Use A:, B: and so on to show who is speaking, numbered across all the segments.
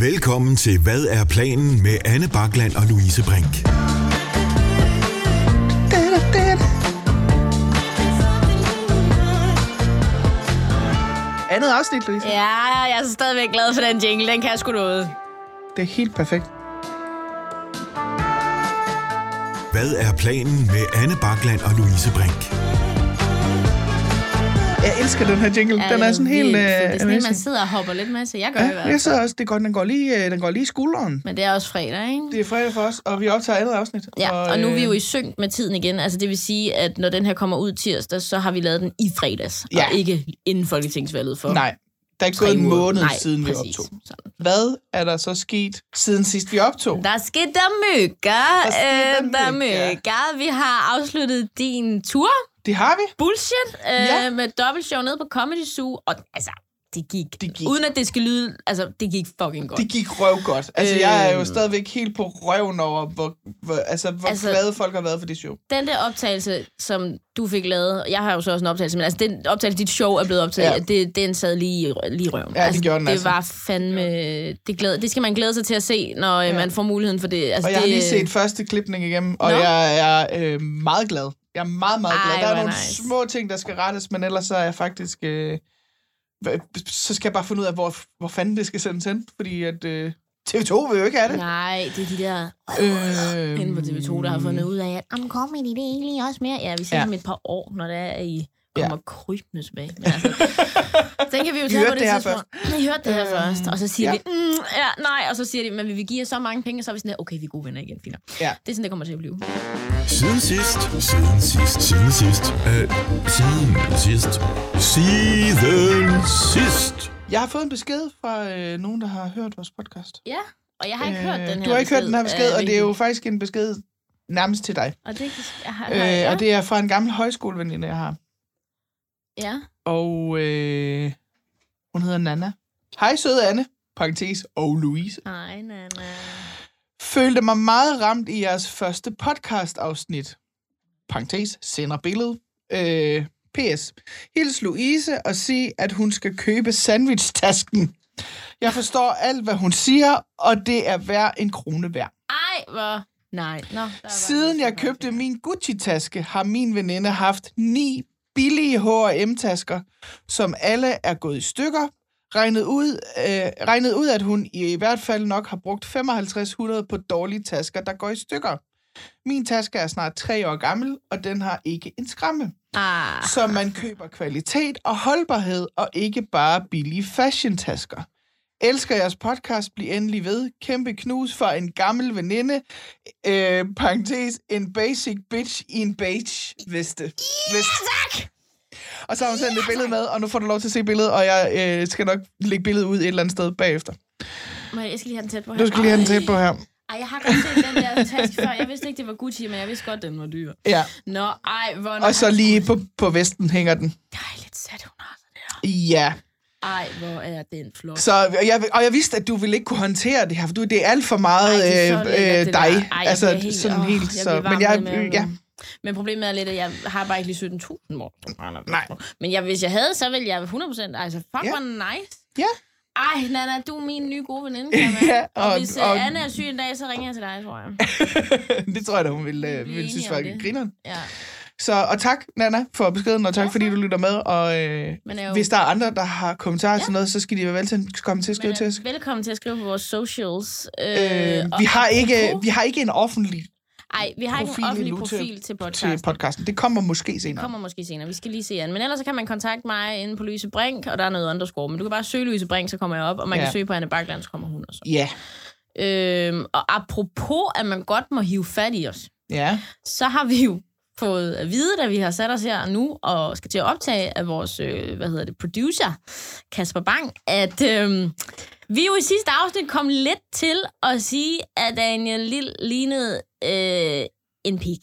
A: Velkommen til Hvad er planen med Anne Bakland og Louise Brink.
B: Andet afsnit, Louise.
C: Ja, jeg er stadigvæk glad for den jingle. Den kan sgu noget.
B: Det er helt perfekt.
A: Hvad er planen med Anne Bakland og Louise Brink?
B: Jeg elsker den her jingle. den er sådan helt...
C: for Det er sådan, man sidder og hopper lidt med, så jeg gør det i
B: Ja,
C: hvert
B: jeg så
C: fald.
B: også, det er godt, den går lige, øh, den går lige i skulderen.
C: Men det er også fredag, ikke?
B: Det er fredag for os, og vi optager andet afsnit.
C: Ja, og nu er vi jo
B: øh,
C: i synk med tiden igen. Altså det vil sige, at når den her kommer ud tirsdag, så har vi lavet den i fredags,
B: Ja.
C: og ikke inden folketingsvalget for
B: Nej, der er ikke gået en måned
C: Nej,
B: siden vi
C: præcis.
B: optog.
C: Sådan.
B: Hvad er der så sket siden sidst vi optog?
C: Der skete der mykker.
B: Der
C: øh,
B: der mykker.
C: mykker. Vi har afsluttet din tur.
B: Det har vi.
C: Bullshit. Øh,
B: Ja.
C: Med dobbeltshow nede på Comedy Zoo. Og altså, det gik,
B: Det gik.
C: Uden at det skal lyde... Altså, det gik fucking godt.
B: Det gik røv godt. Altså, jeg er jo
C: Øhm.
B: stadigvæk helt på røven over, hvor, hvor, altså, hvor
C: Altså-
B: glade folk har været for det show.
C: Den der optagelse, som du fik lavet, jeg har jo så også en optagelse, men altså den optagelse, dit show er blevet optaget,
B: Ja.
C: det, den sad lige, lige røven.
B: Ja, det
C: altså,
B: gjorde den
C: det
B: altså.
C: var fandme... Det, glæde, det skal man glæde sig til at se, når
B: Ja.
C: ja. man får muligheden for det. Altså,
B: Og jeg har
C: det,
B: lige set første klipning igennem, og
C: Nå.
B: jeg er øh, meget glad. Jeg er meget, meget glad.
C: Ej,
B: der er nogle
C: nice.
B: små ting, der skal rettes, men ellers så er jeg faktisk... Øh, så skal jeg bare finde ud af, hvor, hvor fanden det skal sendes hen, fordi at øh, TV2 vil jo ikke have det.
C: Nej, det er de der
B: Øh,
C: inde på TV2, der har fundet ud af, at om de det egentlig også mere? Ja, vi ser
B: Ja.
C: om et par år, når det er, at I kommer ja. krybende tilbage. Men altså, den kan vi jo tage på det,
B: det
C: tidspunkt. Vi hørte det her
B: Øhm,
C: først, og så siger
B: ja.
C: vi, mm, ja, nej, og så siger de, men vi vil give jer så mange penge, og så er vi sådan der, okay, vi er gode venner igen, fint.
B: Ja.
C: Det er sådan, det kommer til at blive.
A: Siden sidst, siden sidst, siden sidst, øh, siden sidst, siden sidst.
B: Jeg har fået en besked fra øh, nogen, der har hørt vores podcast.
C: Ja, og jeg har ikke hørt den her
B: Øh, Du har ikke hørt den her besked,
C: øh,
B: og det er jo faktisk en besked nærmest til dig.
C: Og det, jeg har,
B: Øh,
C: ja,
B: Og det er fra en gammel højskoleveninde, jeg har.
C: ja.
B: Og øh, hun hedder Nana. Hej søde Anne, parentes, og Louise.
C: Ej, Nana.
B: Følte mig meget ramt i jeres første podcast-afsnit. Parentes, sender billede. Øh, PS. Hils Louise og sig, at hun skal købe sandwich-tasken. Jeg forstår alt, hvad hun siger, og det er hver en krone værd.
C: Ej, hvor... Nej, nå. der var
B: Siden jeg købte min Gucci-taske, har min veninde haft ni billige H&M-tasker, som alle er gået i stykker. Regnet ud, øh, regnet ud, at hun i hvert fald nok har brugt 5500 på dårlige tasker, der går i stykker. Min taske er snart tre år gammel, og den har ikke en skræmme.
C: Ah,
B: Så man køber kvalitet og holdbarhed, og ikke bare billige fashion-tasker. Elsker jeres podcast, bliv endelig ved. Kæmpe knus for en gammel veninde. Øh, parentes, en basic bitch i en beige veste. Vest.
C: tak!
B: Og så har hun sendt et billede med, og nu får du lov til at se billedet, og jeg øh, skal nok lægge billedet ud et eller andet sted bagefter.
C: Må jeg, jeg skal lige have den tæt på her.
B: Du skal lige have den tæt på her.
C: Ej, jeg har godt set den der taske før. Jeg vidste ikke, det var Gucci, men jeg vidste godt, den var dyr.
B: Ja,
C: Nå, ej, hvor...
B: og så lige på, på vesten hænger den.
C: Dejligt sat, hun har det der.
B: Ja.
C: Ej, hvor er den flot.
B: Så og jeg, og jeg vidste, at du ville ikke kunne håndtere det her, for du, det er alt for meget
C: Ej, det er så
B: øh,
C: lækkert,
B: øh, dig.
C: Ej, jeg
B: altså,
C: helt-
B: sådan
C: åh,
B: helt.
C: jeg
B: Så,
C: varm
B: men jeg, ja.
C: Men problemet er lidt, at jeg har bare ikke lige 17.000 mor.
B: Nej.
C: Men jeg, hvis jeg havde, så ville jeg 100%. Altså, fuck,
B: Ja.
C: hvor nice.
B: Ja.
C: Ej, Nana, du er min nye gode veninde, kan man.
B: Ja,
C: og,
B: og-
C: hvis
B: og-
C: og... Anne er syg en dag, så ringer jeg til dig, tror jeg.
B: det tror jeg da, hun ville,
C: Vi
B: øh, ville synes var grineren.
C: Ja.
B: Så, og tak, Nana, for beskeden, og tak,
C: Ja,
B: fordi du lytter med. Og øh,
C: Men jo,
B: hvis der er andre, der har kommentarer til noget, så skal de være vel til at komme til at skrive
C: men
B: til os.
C: velkommen til at skrive på vores socials. Øh,
B: Øh, vi, har ikke, vi har ikke en offentlig
C: Ej, vi har ikke en offentlig
B: til-
C: profil til
B: til
C: podcasten.
B: podcasten. Det kommer måske
C: Det
B: senere.
C: kommer måske senere. Vi skal lige se an. Men ellers så kan man kontakte mig inde på Louise Brink, og der er noget underscore. Men du kan bare søge Louise Brink, så kommer jeg op. Og man
B: Ja.
C: kan søge på Anne Bakland, så kommer hun også.
B: Ja,
C: Øhm, og apropos, at man godt må hive fat i os,
B: ja.
C: så har vi jo fået at vide, da vi har sat os her nu og skal til at optage af vores, øh, hvad hedder det, producer, Kasper Bang, at øh, vi jo i sidste afsnit kom lidt til at sige, at Daniel Lille lignede øh, en pik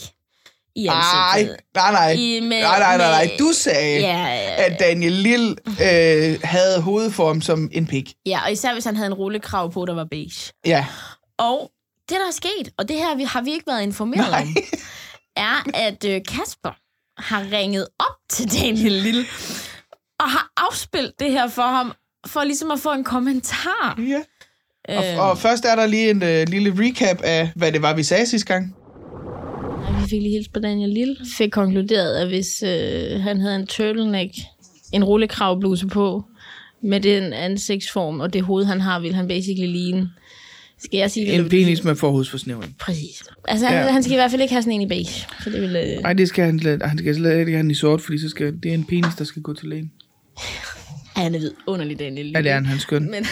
C: i
B: Nej,
C: ansigtet.
B: nej, nej.
C: I, med,
B: Nej, nej, nej, nej. Du sagde,
C: Ja, ja,
B: at Daniel Lille øh, havde hovedform som en pik.
C: ja, og især hvis han havde en rullekrav på, der var beige.
B: Ja.
C: Og det, der er sket, og det her har vi ikke været informeret
B: Nej.
C: om, er, at øh, Kasper har ringet op til Daniel Lille og har afspillet det her for ham, for ligesom at få en kommentar.
B: Ja. Og,
C: Øhm.
B: og først er der lige en øh, lille recap af, hvad det var, vi sagde sidste gang.
C: Vi fik lige hilst på Daniel Lille. Fik konkluderet, at hvis øh, han havde en turtleneck, en rullekravbluse på, med den ansigtsform og det hoved, han har, vil han basically ligne. Skal jeg sige?
B: En penis med forhudsforsnævring.
C: Præcis. Altså, han,
B: Ja.
C: han skal i hvert fald ikke have sådan en i beige. Så det vil... Øh...
B: Nej, det skal han, slet- han skal slet ikke have den i sort, fordi så skal, det er en penis, der skal gå til lægen.
C: Han er vidunderlig, Daniel.
B: Ja, det er han, han er skøn.
C: Men,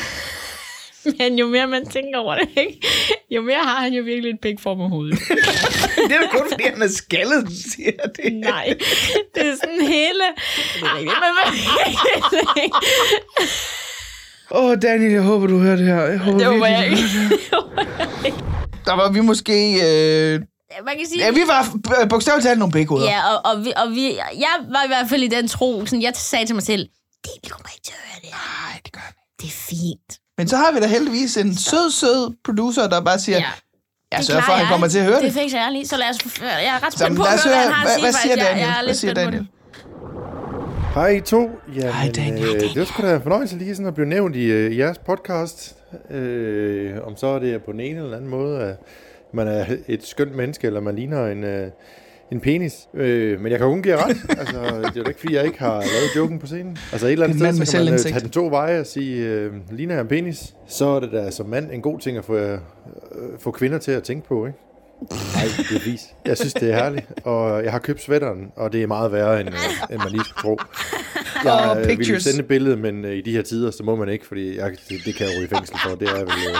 C: men jo mere man tænker over det, ikke? jo mere har han jo virkelig et pikform af hovedet.
B: det er da kun, fordi han er skaldet, du siger det.
C: Nej, det er sådan hele... Er rigtigt, men
B: Åh, oh, Daniel, jeg håber, du hører det her. Jeg håber,
C: det håber
B: virkelig,
C: jeg ikke.
B: Der var vi måske... Øh,
C: Man kan sige...
B: ja, vi var bogstaveligt talt nogle pikhoveder.
C: Ja, og, og, vi, og vi, jeg var i hvert fald i den tro, sådan, jeg sagde til mig selv, det kommer ikke til at høre det.
B: Nej, det gør han ikke.
C: Det er fint.
B: Men så har vi da heldigvis en sød, sød producer, der bare siger,
C: Ja.
B: jeg sørger for, at han kommer til at høre
C: Det
B: det.
C: fikser jeg lige, så lad os... Jeg er ret
B: Så,
C: spændt på
B: lad
C: at
B: os
C: høre, hvad han har
B: hvad,
C: at sige.
B: hvad siger
C: faktisk. Jeg-
B: Daniel?
C: Jeg er
B: Hvad
C: lidt spændt
B: Daniel?
D: Hej I to. Jamen,
B: Hej, Daniel.
D: Øh, det var sgu da en fornøjelse lige sådan at blive nævnt i øh, jeres podcast. Øh, om så er det på den ene eller anden måde, at man er et skønt menneske, eller man ligner en, øh, en penis. Øh, men jeg kan kun give ret. altså, det er jo ikke, fordi jeg ikke har lavet joken på scenen. Altså et eller andet sted, så kan man øh, tage den to veje og sige, øh, ligner jeg en penis? Så er det da som mand en god ting at få, øh, få kvinder til at tænke på, ikke? Nej, det er vis. Jeg synes, det er herligt. Og jeg har købt sweateren, og det er meget værre, end, øh, end man lige skulle tro. Jeg
B: Og
D: øh, ville sende et billede, men øh, i de her tider, så må man ikke, fordi jeg, det, det kan jeg jo i fængsel for. Det er vel øh,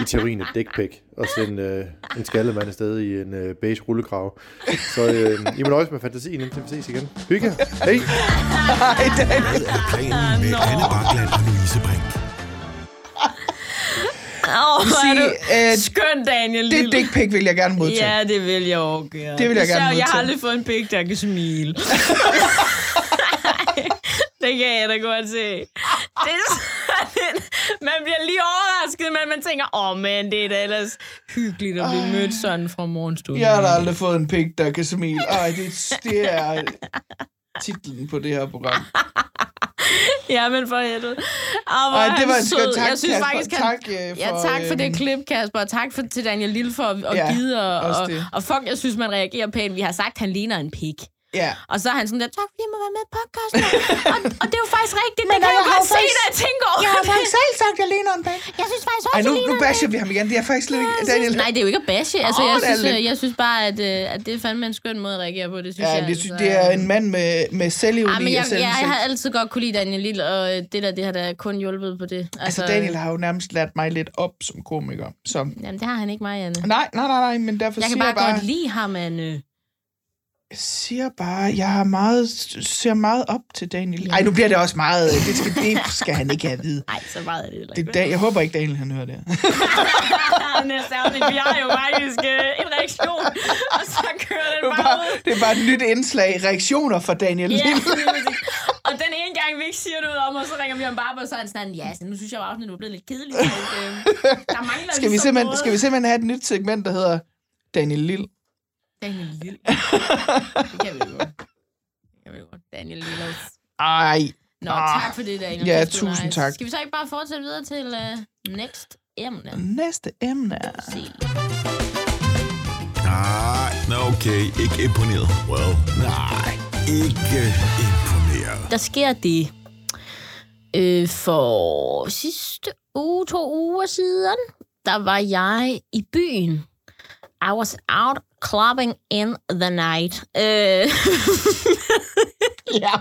D: i teorien et pic at sende øh, en skaldemand afsted i en øh, beige rullekrav. Så øh, I må nøjes med fantasien, indtil vi ses igen. Hygge! Hej!
B: Hej, Daniel.
A: Hvad er planen med Anne Bakland og Louise Brink?
C: Åh, oh,
B: sige,
C: er
B: øh,
C: du skøn, Daniel
B: Det
C: Lille.
B: dick pic vil jeg gerne modtage.
C: Ja, det vil jeg også gerne.
B: Det vil jeg
C: Især,
B: gerne
C: Jeg har
B: modtage.
C: aldrig fået en pik, der kan smile. det kan jeg da godt se. Det er sådan, man bliver lige overrasket, men man tænker, åh, oh, men det er da ellers hyggeligt at blive mødt sådan fra morgenstunden.
B: Jeg har da aldrig fået en pik, der kan smile. Ej, det, det er titlen på det her program.
C: Ja, men for helvede. Hvor
B: Ej, det var en
C: sød.
B: tak,
C: Jeg synes
B: Kasper.
C: faktisk, han,
B: Tak, øh,
C: ja,
B: for,
C: tak for
B: øh,
C: det klip, Kasper. Og tak for, til Daniel Lille for at, at
B: Ja,
C: give. Og, og, og fuck, jeg synes, man reagerer pænt. Vi har sagt, at han ligner en pik.
B: Ja.
C: Og så er han sådan der, tak fordi jeg må være med i podcasten. og, og det er jo faktisk rigtigt. Det kan
B: jeg
C: jeg godt se, når jeg tænker over
B: Jeg har faktisk selv sagt, at jeg ligner en pik.
C: Jeg synes faktisk også,
B: Ej, nu, nu basher vi ham igen. Det er faktisk slet ikke... Daniel,
C: nej, det er jo ikke at bashe. Altså,
B: Åh,
C: jeg, synes,
B: lidt.
C: øh, jeg synes bare, at, øh, at det er fandme en skøn måde at reagere på. Det synes
B: ja,
C: jeg,
B: det, synes,
C: altså.
B: det er en mand med, med selvivni
C: Ja, men
B: og
C: jeg, jeg, jeg har altid godt kunne lide Daniel Lille, og øh, det der, det har da kun hjulpet på det.
B: Altså, Daniel har jo nærmest lært mig lidt op som komiker. Så...
C: Jamen, det har han ikke mig, Anne.
B: Nej, nej, nej, nej, men derfor
C: Jeg kan
B: siger
C: bare,
B: jeg bare...
C: godt lide ham, Anne.
B: Jeg siger bare, jeg har meget, ser meget op til Daniel. Ej, nu bliver det også meget... Det skal, det skal han ikke have at vide.
C: Nej, så meget er det
B: Det,
C: ikke.
B: da, jeg håber ikke, Daniel han hører det.
C: Næste afsnit, vi har jo faktisk øh, en reaktion, og så kører den
B: Det
C: bare
B: bare,
C: ud.
B: det er bare et nyt indslag. Reaktioner fra Daniel
C: Ja, og den ene gang, vi ikke siger noget om, og så ringer vi ham bare på, og så er han sådan, ja, så nu synes jeg at det er blevet lidt kedeligt. Øh, der mangler
B: Skal vi,
C: ligesom
B: simpelthen,
C: noget.
B: skal vi simpelthen have et nyt segment, der hedder Daniel Lille?
C: Daniel Lille. det kan vi jo godt. Det kan vi jo godt. Daniel Lille.
B: Ej,
C: Nå,
B: Ah.
C: tak for det, Daniel.
B: Ja,
C: Det er
B: tusind tak.
C: Skal vi så ikke bare fortsætte videre til uh, next emne?
B: næste emne er...
C: Se.
A: Nej, nå okay, ikke imponeret. Well, nej, ikke imponeret.
C: Der sker det øh, for sidste uge, to uger siden, der var jeg i byen. I was out clubbing in the night. Øh,
B: Ja.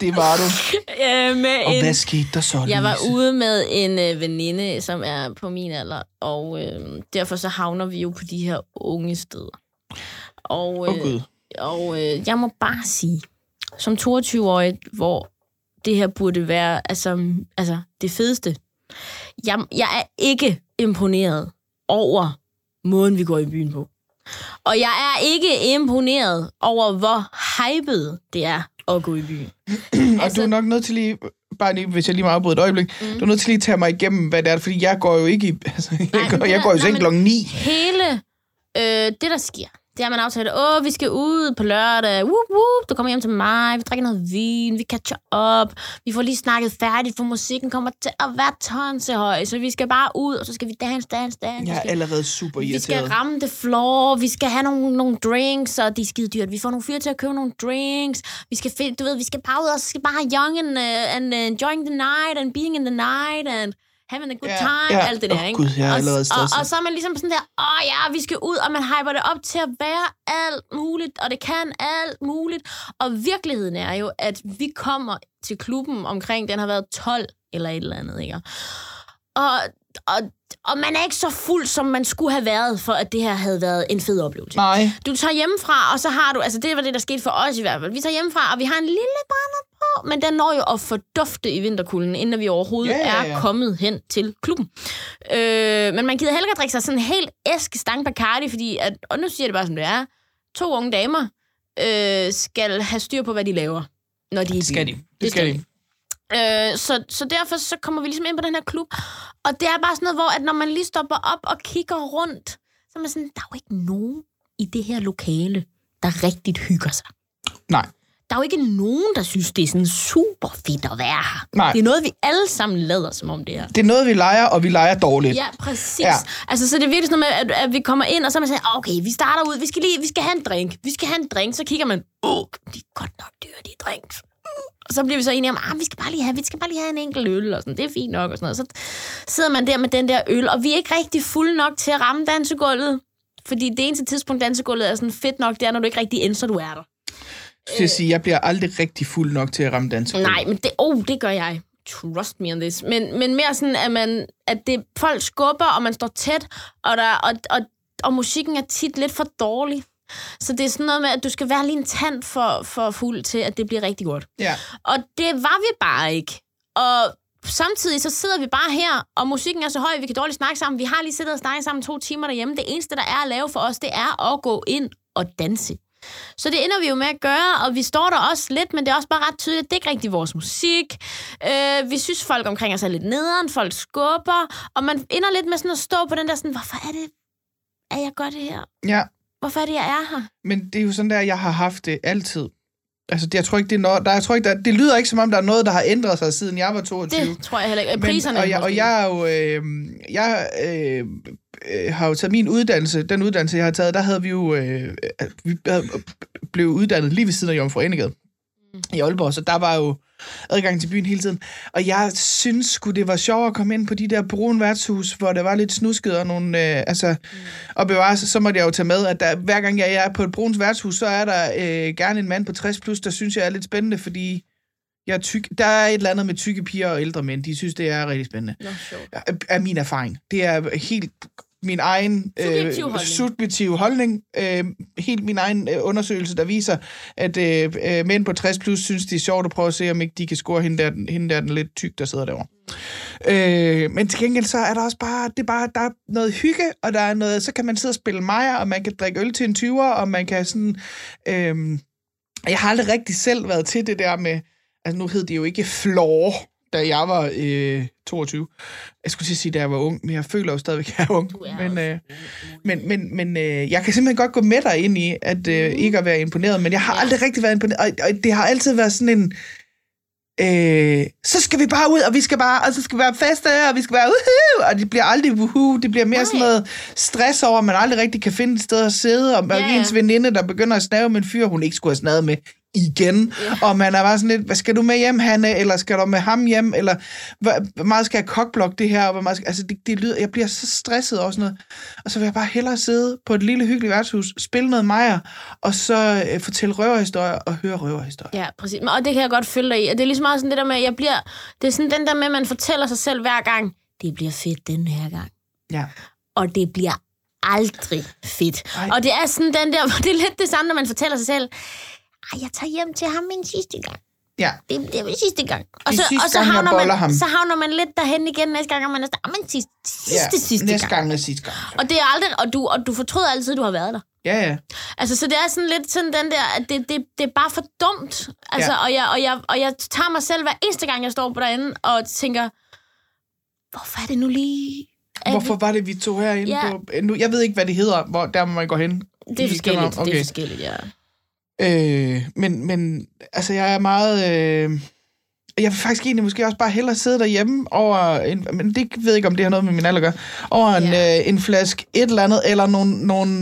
B: Det var du.
C: øh, med
B: Og
C: en,
B: hvad skete der så,
C: Jeg var
B: Louise?
C: ude med en øh, veninde, som er på min alder, og øh, derfor så havner vi jo på de her unge steder. Og,
B: Åh, Gud.
C: og øh, jeg må bare sige, som 22-årig, hvor det her burde være altså, altså det fedeste, jeg, jeg er ikke imponeret over måden, vi går i byen på. Og jeg er ikke imponeret over, hvor hyped det er at gå i byen.
B: Og du er nok nødt til lige, bare lige, hvis jeg lige må afbryde et øjeblik, mm. du er nødt til lige at tage mig igennem, hvad det er, fordi jeg går jo ikke i, altså, jeg,
C: Nej,
B: går, jeg går jo
C: nej,
B: klokken 9.
C: Hele øh, det, der sker, Det har man aftalt, åh, vi skal ud på lørdag, whoop, whoop, du kommer hjem til mig, vi drikker noget vin, vi catcher op, vi får lige snakket færdigt, for musikken kommer til at være tonsehøj, så vi skal bare ud, og så skal vi dance, dance, dance.
B: Jeg er
C: vi skal,
B: allerede super
C: vi skal
B: irriteret.
C: ramme det floor, vi skal have nogle, nogle drinks, og de er skide dyrt. Vi får nogle fyre til at købe nogle drinks, vi skal, du ved, vi skal bare ud og skal bare have young and, uh, and uh, enjoying the night, and being in the night, and having a good time,
B: ja.
C: alt det der,
B: Åh,
C: ikke?
B: Gud, jeg er
C: og,
B: allerede
C: og,
B: stresset.
C: og så er man ligesom sådan der, åh ja, vi skal ud, og man hyper det op til at være alt muligt, og det kan alt muligt. Og virkeligheden er jo, at vi kommer til klubben omkring, den har været 12 eller et eller andet, ikke? Og, og, og man er ikke så fuld, som man skulle have været, for at det her havde været en fed oplevelse.
B: Nej,
C: Du tager hjemmefra, og så har du, altså det var det, der skete for os i hvert fald. Vi tager hjemmefra, og vi har en lille brænder på, men den når jo at fordufte i vinterkulden, inden vi overhovedet
B: Ja, ja, ja.
C: er kommet hen til klubben. Øh, men man gider heller ikke drikke sig sådan en helt æske stang Bacardi, fordi, at, og nu siger jeg det bare som det er, to unge damer øh, skal have styr på, hvad de laver, når de er i
B: det skal de. Det skal de.
C: Øh, så, så derfor så kommer vi ligesom ind på den her klub. Og det er bare sådan noget, hvor at når man lige stopper op og kigger rundt, så er man sådan, der er jo ikke nogen i det her lokale, der rigtigt hygger sig.
B: Nej.
C: Der er jo ikke nogen, der synes, det er sådan super fedt at være her.
B: Nej.
C: Det er noget, vi alle sammen lader som om det er.
B: Det er noget, vi leger, og vi leger dårligt.
C: Ja, præcis.
B: Ja.
C: Altså, så det er virkelig sådan noget med, at, at vi kommer ind, og så er man siger, okay, vi starter ud, vi skal lige, vi skal have en drink. Vi skal have en drink, så kigger man, åh, oh, de er godt nok dyre, de drinks. Og så bliver vi så enige om, ah, vi skal bare lige have, vi skal bare lige have en enkelt øl, og sådan, det er fint nok, og sådan noget. Så sidder man der med den der øl, og vi er ikke rigtig fulde nok til at ramme dansegulvet. Fordi det eneste tidspunkt, dansegulvet er sådan fedt nok, det er, når du ikke rigtig så du er der.
B: Så jeg siger, jeg bliver aldrig rigtig fuld nok til at ramme dansk.
C: Nej, men det, oh, det gør jeg. Trust me on this. Men, men mere sådan, at, man, at det, folk skubber, og man står tæt, og, der, og, og, og musikken er tit lidt for dårlig. Så det er sådan noget med, at du skal være lige en tand for, for fuld til, at det bliver rigtig godt.
B: Ja.
C: Og det var vi bare ikke. Og samtidig så sidder vi bare her, og musikken er så høj, vi kan dårligt snakke sammen. Vi har lige siddet og snakket sammen to timer derhjemme. Det eneste, der er at lave for os, det er at gå ind og danse. Så det ender vi jo med at gøre, og vi står der også lidt, men det er også bare ret tydeligt, at det er ikke rigtig vores musik. Øh, vi synes, folk omkring os er lidt nederen, folk skubber, og man ender lidt med sådan at stå på den der sådan, hvorfor er det, at jeg gør det her?
B: ja,
C: Hvorfor er det, jeg er her?
B: men det er jo sådan der, jeg har haft det altid. Altså, det, jeg tror ikke, det er noget, der, jeg tror ikke, der, det lyder ikke, som om der er noget, der har ændret sig, siden jeg var 22.
C: Det tror jeg heller ikke.
B: Men,
C: Priserne
B: og, jeg, og jeg er jo, øh, jeg øh, øh, har jo taget min uddannelse, den uddannelse, jeg har taget, der havde vi jo, øh, vi havde, blev uddannet lige ved siden af Jomfru Enegade i Aalborg, så der var jo adgang til byen hele tiden. Og jeg synes sgu, det var sjovt at komme ind på de der brune værtshus, hvor der var lidt snusket og nogle, øh, altså, og bevare så måtte jeg jo tage med, at der, hver gang jeg er på et bruns værtshus, så er der øh, gerne en mand på 60 plus, der synes jeg er lidt spændende, fordi jeg er tyk. Der er et eller andet med tykke piger og ældre mænd, de synes, det er rigtig spændende
C: Nå, sjovt.
B: er, er min erfaring. Det er helt min egen
C: Subjektiv holdning.
B: subjektive holdning. Øh, helt min egen øh, undersøgelse, der viser, at øh, øh, mænd på 60 plus synes, det er sjovt at prøve at se, om ikke de kan score hende der, hende der den lidt tyk, der sidder derovre. Øh, men til gengæld så er der også bare, det er bare, der er noget hygge, og der er noget, så kan man sidde og spille mejer, og man kan drikke øl til en 20'er, og man kan sådan... Øh, jeg har aldrig rigtig selv været til det der med, altså nu hed det jo ikke floor, da jeg var øh, 22. Jeg skulle til at sige, da jeg var ung, men jeg føler jo stadigvæk, at jeg er ung.
C: Er
B: Men, øh, men, men, men øh, jeg kan simpelthen godt gå med dig ind i, at øh, ikke at være imponeret, men jeg har
C: Ja.
B: aldrig rigtig været imponeret, og, og det har altid været sådan en, øh, så skal vi bare ud, og vi skal bare, og så skal vi være feste, og vi skal være uhu, og det bliver aldrig uhu, det bliver mere
C: Nej.
B: sådan noget stress over, at man aldrig rigtig kan finde et sted at sidde, og
C: ja,
B: ja. ens veninde, der begynder at snave med en fyr, hun ikke skulle have snadet med igen, og man er bare sådan lidt, hvad skal du med hjem, Hanne, eller skal du med ham hjem, eller hvor, meget skal jeg kokblokke det her, og hvor meget skal, altså det, det lyder, jeg bliver så stresset over sådan noget, og så vil jeg bare hellere sidde på et lille hyggeligt værtshus, spille noget mejer, og så øh, fortælle røverhistorier og høre røverhistorier.
C: Ja, præcis. Og det kan jeg godt følge dig i. Og det er lige så meget sådan det der med, at jeg bliver... Det er sådan den der med, at man fortæller sig selv hver gang, det bliver fedt den her gang.
B: Ja.
C: Og det bliver aldrig fedt.
B: Ej.
C: Og det er sådan den der... Det er lidt det samme, når man fortæller sig selv, ej, jeg tager hjem til ham min sidste gang.
B: Ja.
C: Det, det er min sidste gang. Og så,
B: sidste
C: og så,
B: gang,
C: havner man,
B: ham.
C: så havner man lidt derhen igen næste gang, og man er sådan, "Ah, men sidste, sidste, sidste
B: næste
C: gang.
B: gang er sidste gang.
C: Og det er aldrig, og du, og du fortryder altid, at du har været der.
B: Ja, ja.
C: Altså, så det er sådan lidt sådan den der, at det, det, det er bare for dumt. Altså,
B: Ja.
C: og, jeg, og, jeg, og jeg tager mig selv hver eneste gang, jeg står på derinde, og tænker, hvorfor er det nu lige...
B: Hvorfor var det, vi tog herinde
C: Ja.
B: ja. på... Nu, jeg ved ikke, hvad det hedder, hvor der man gå hen.
C: Det er forskelligt, okay. det er forskelligt, ja.
B: Øh, men, men altså, jeg er meget... Øh, jeg vil faktisk egentlig måske også bare hellere sidde derhjemme over en, men det ved jeg ikke, om det har noget med min alder at gøre, over en,
C: Ja.
B: øh, en flaske et eller andet, eller nogle, nogle,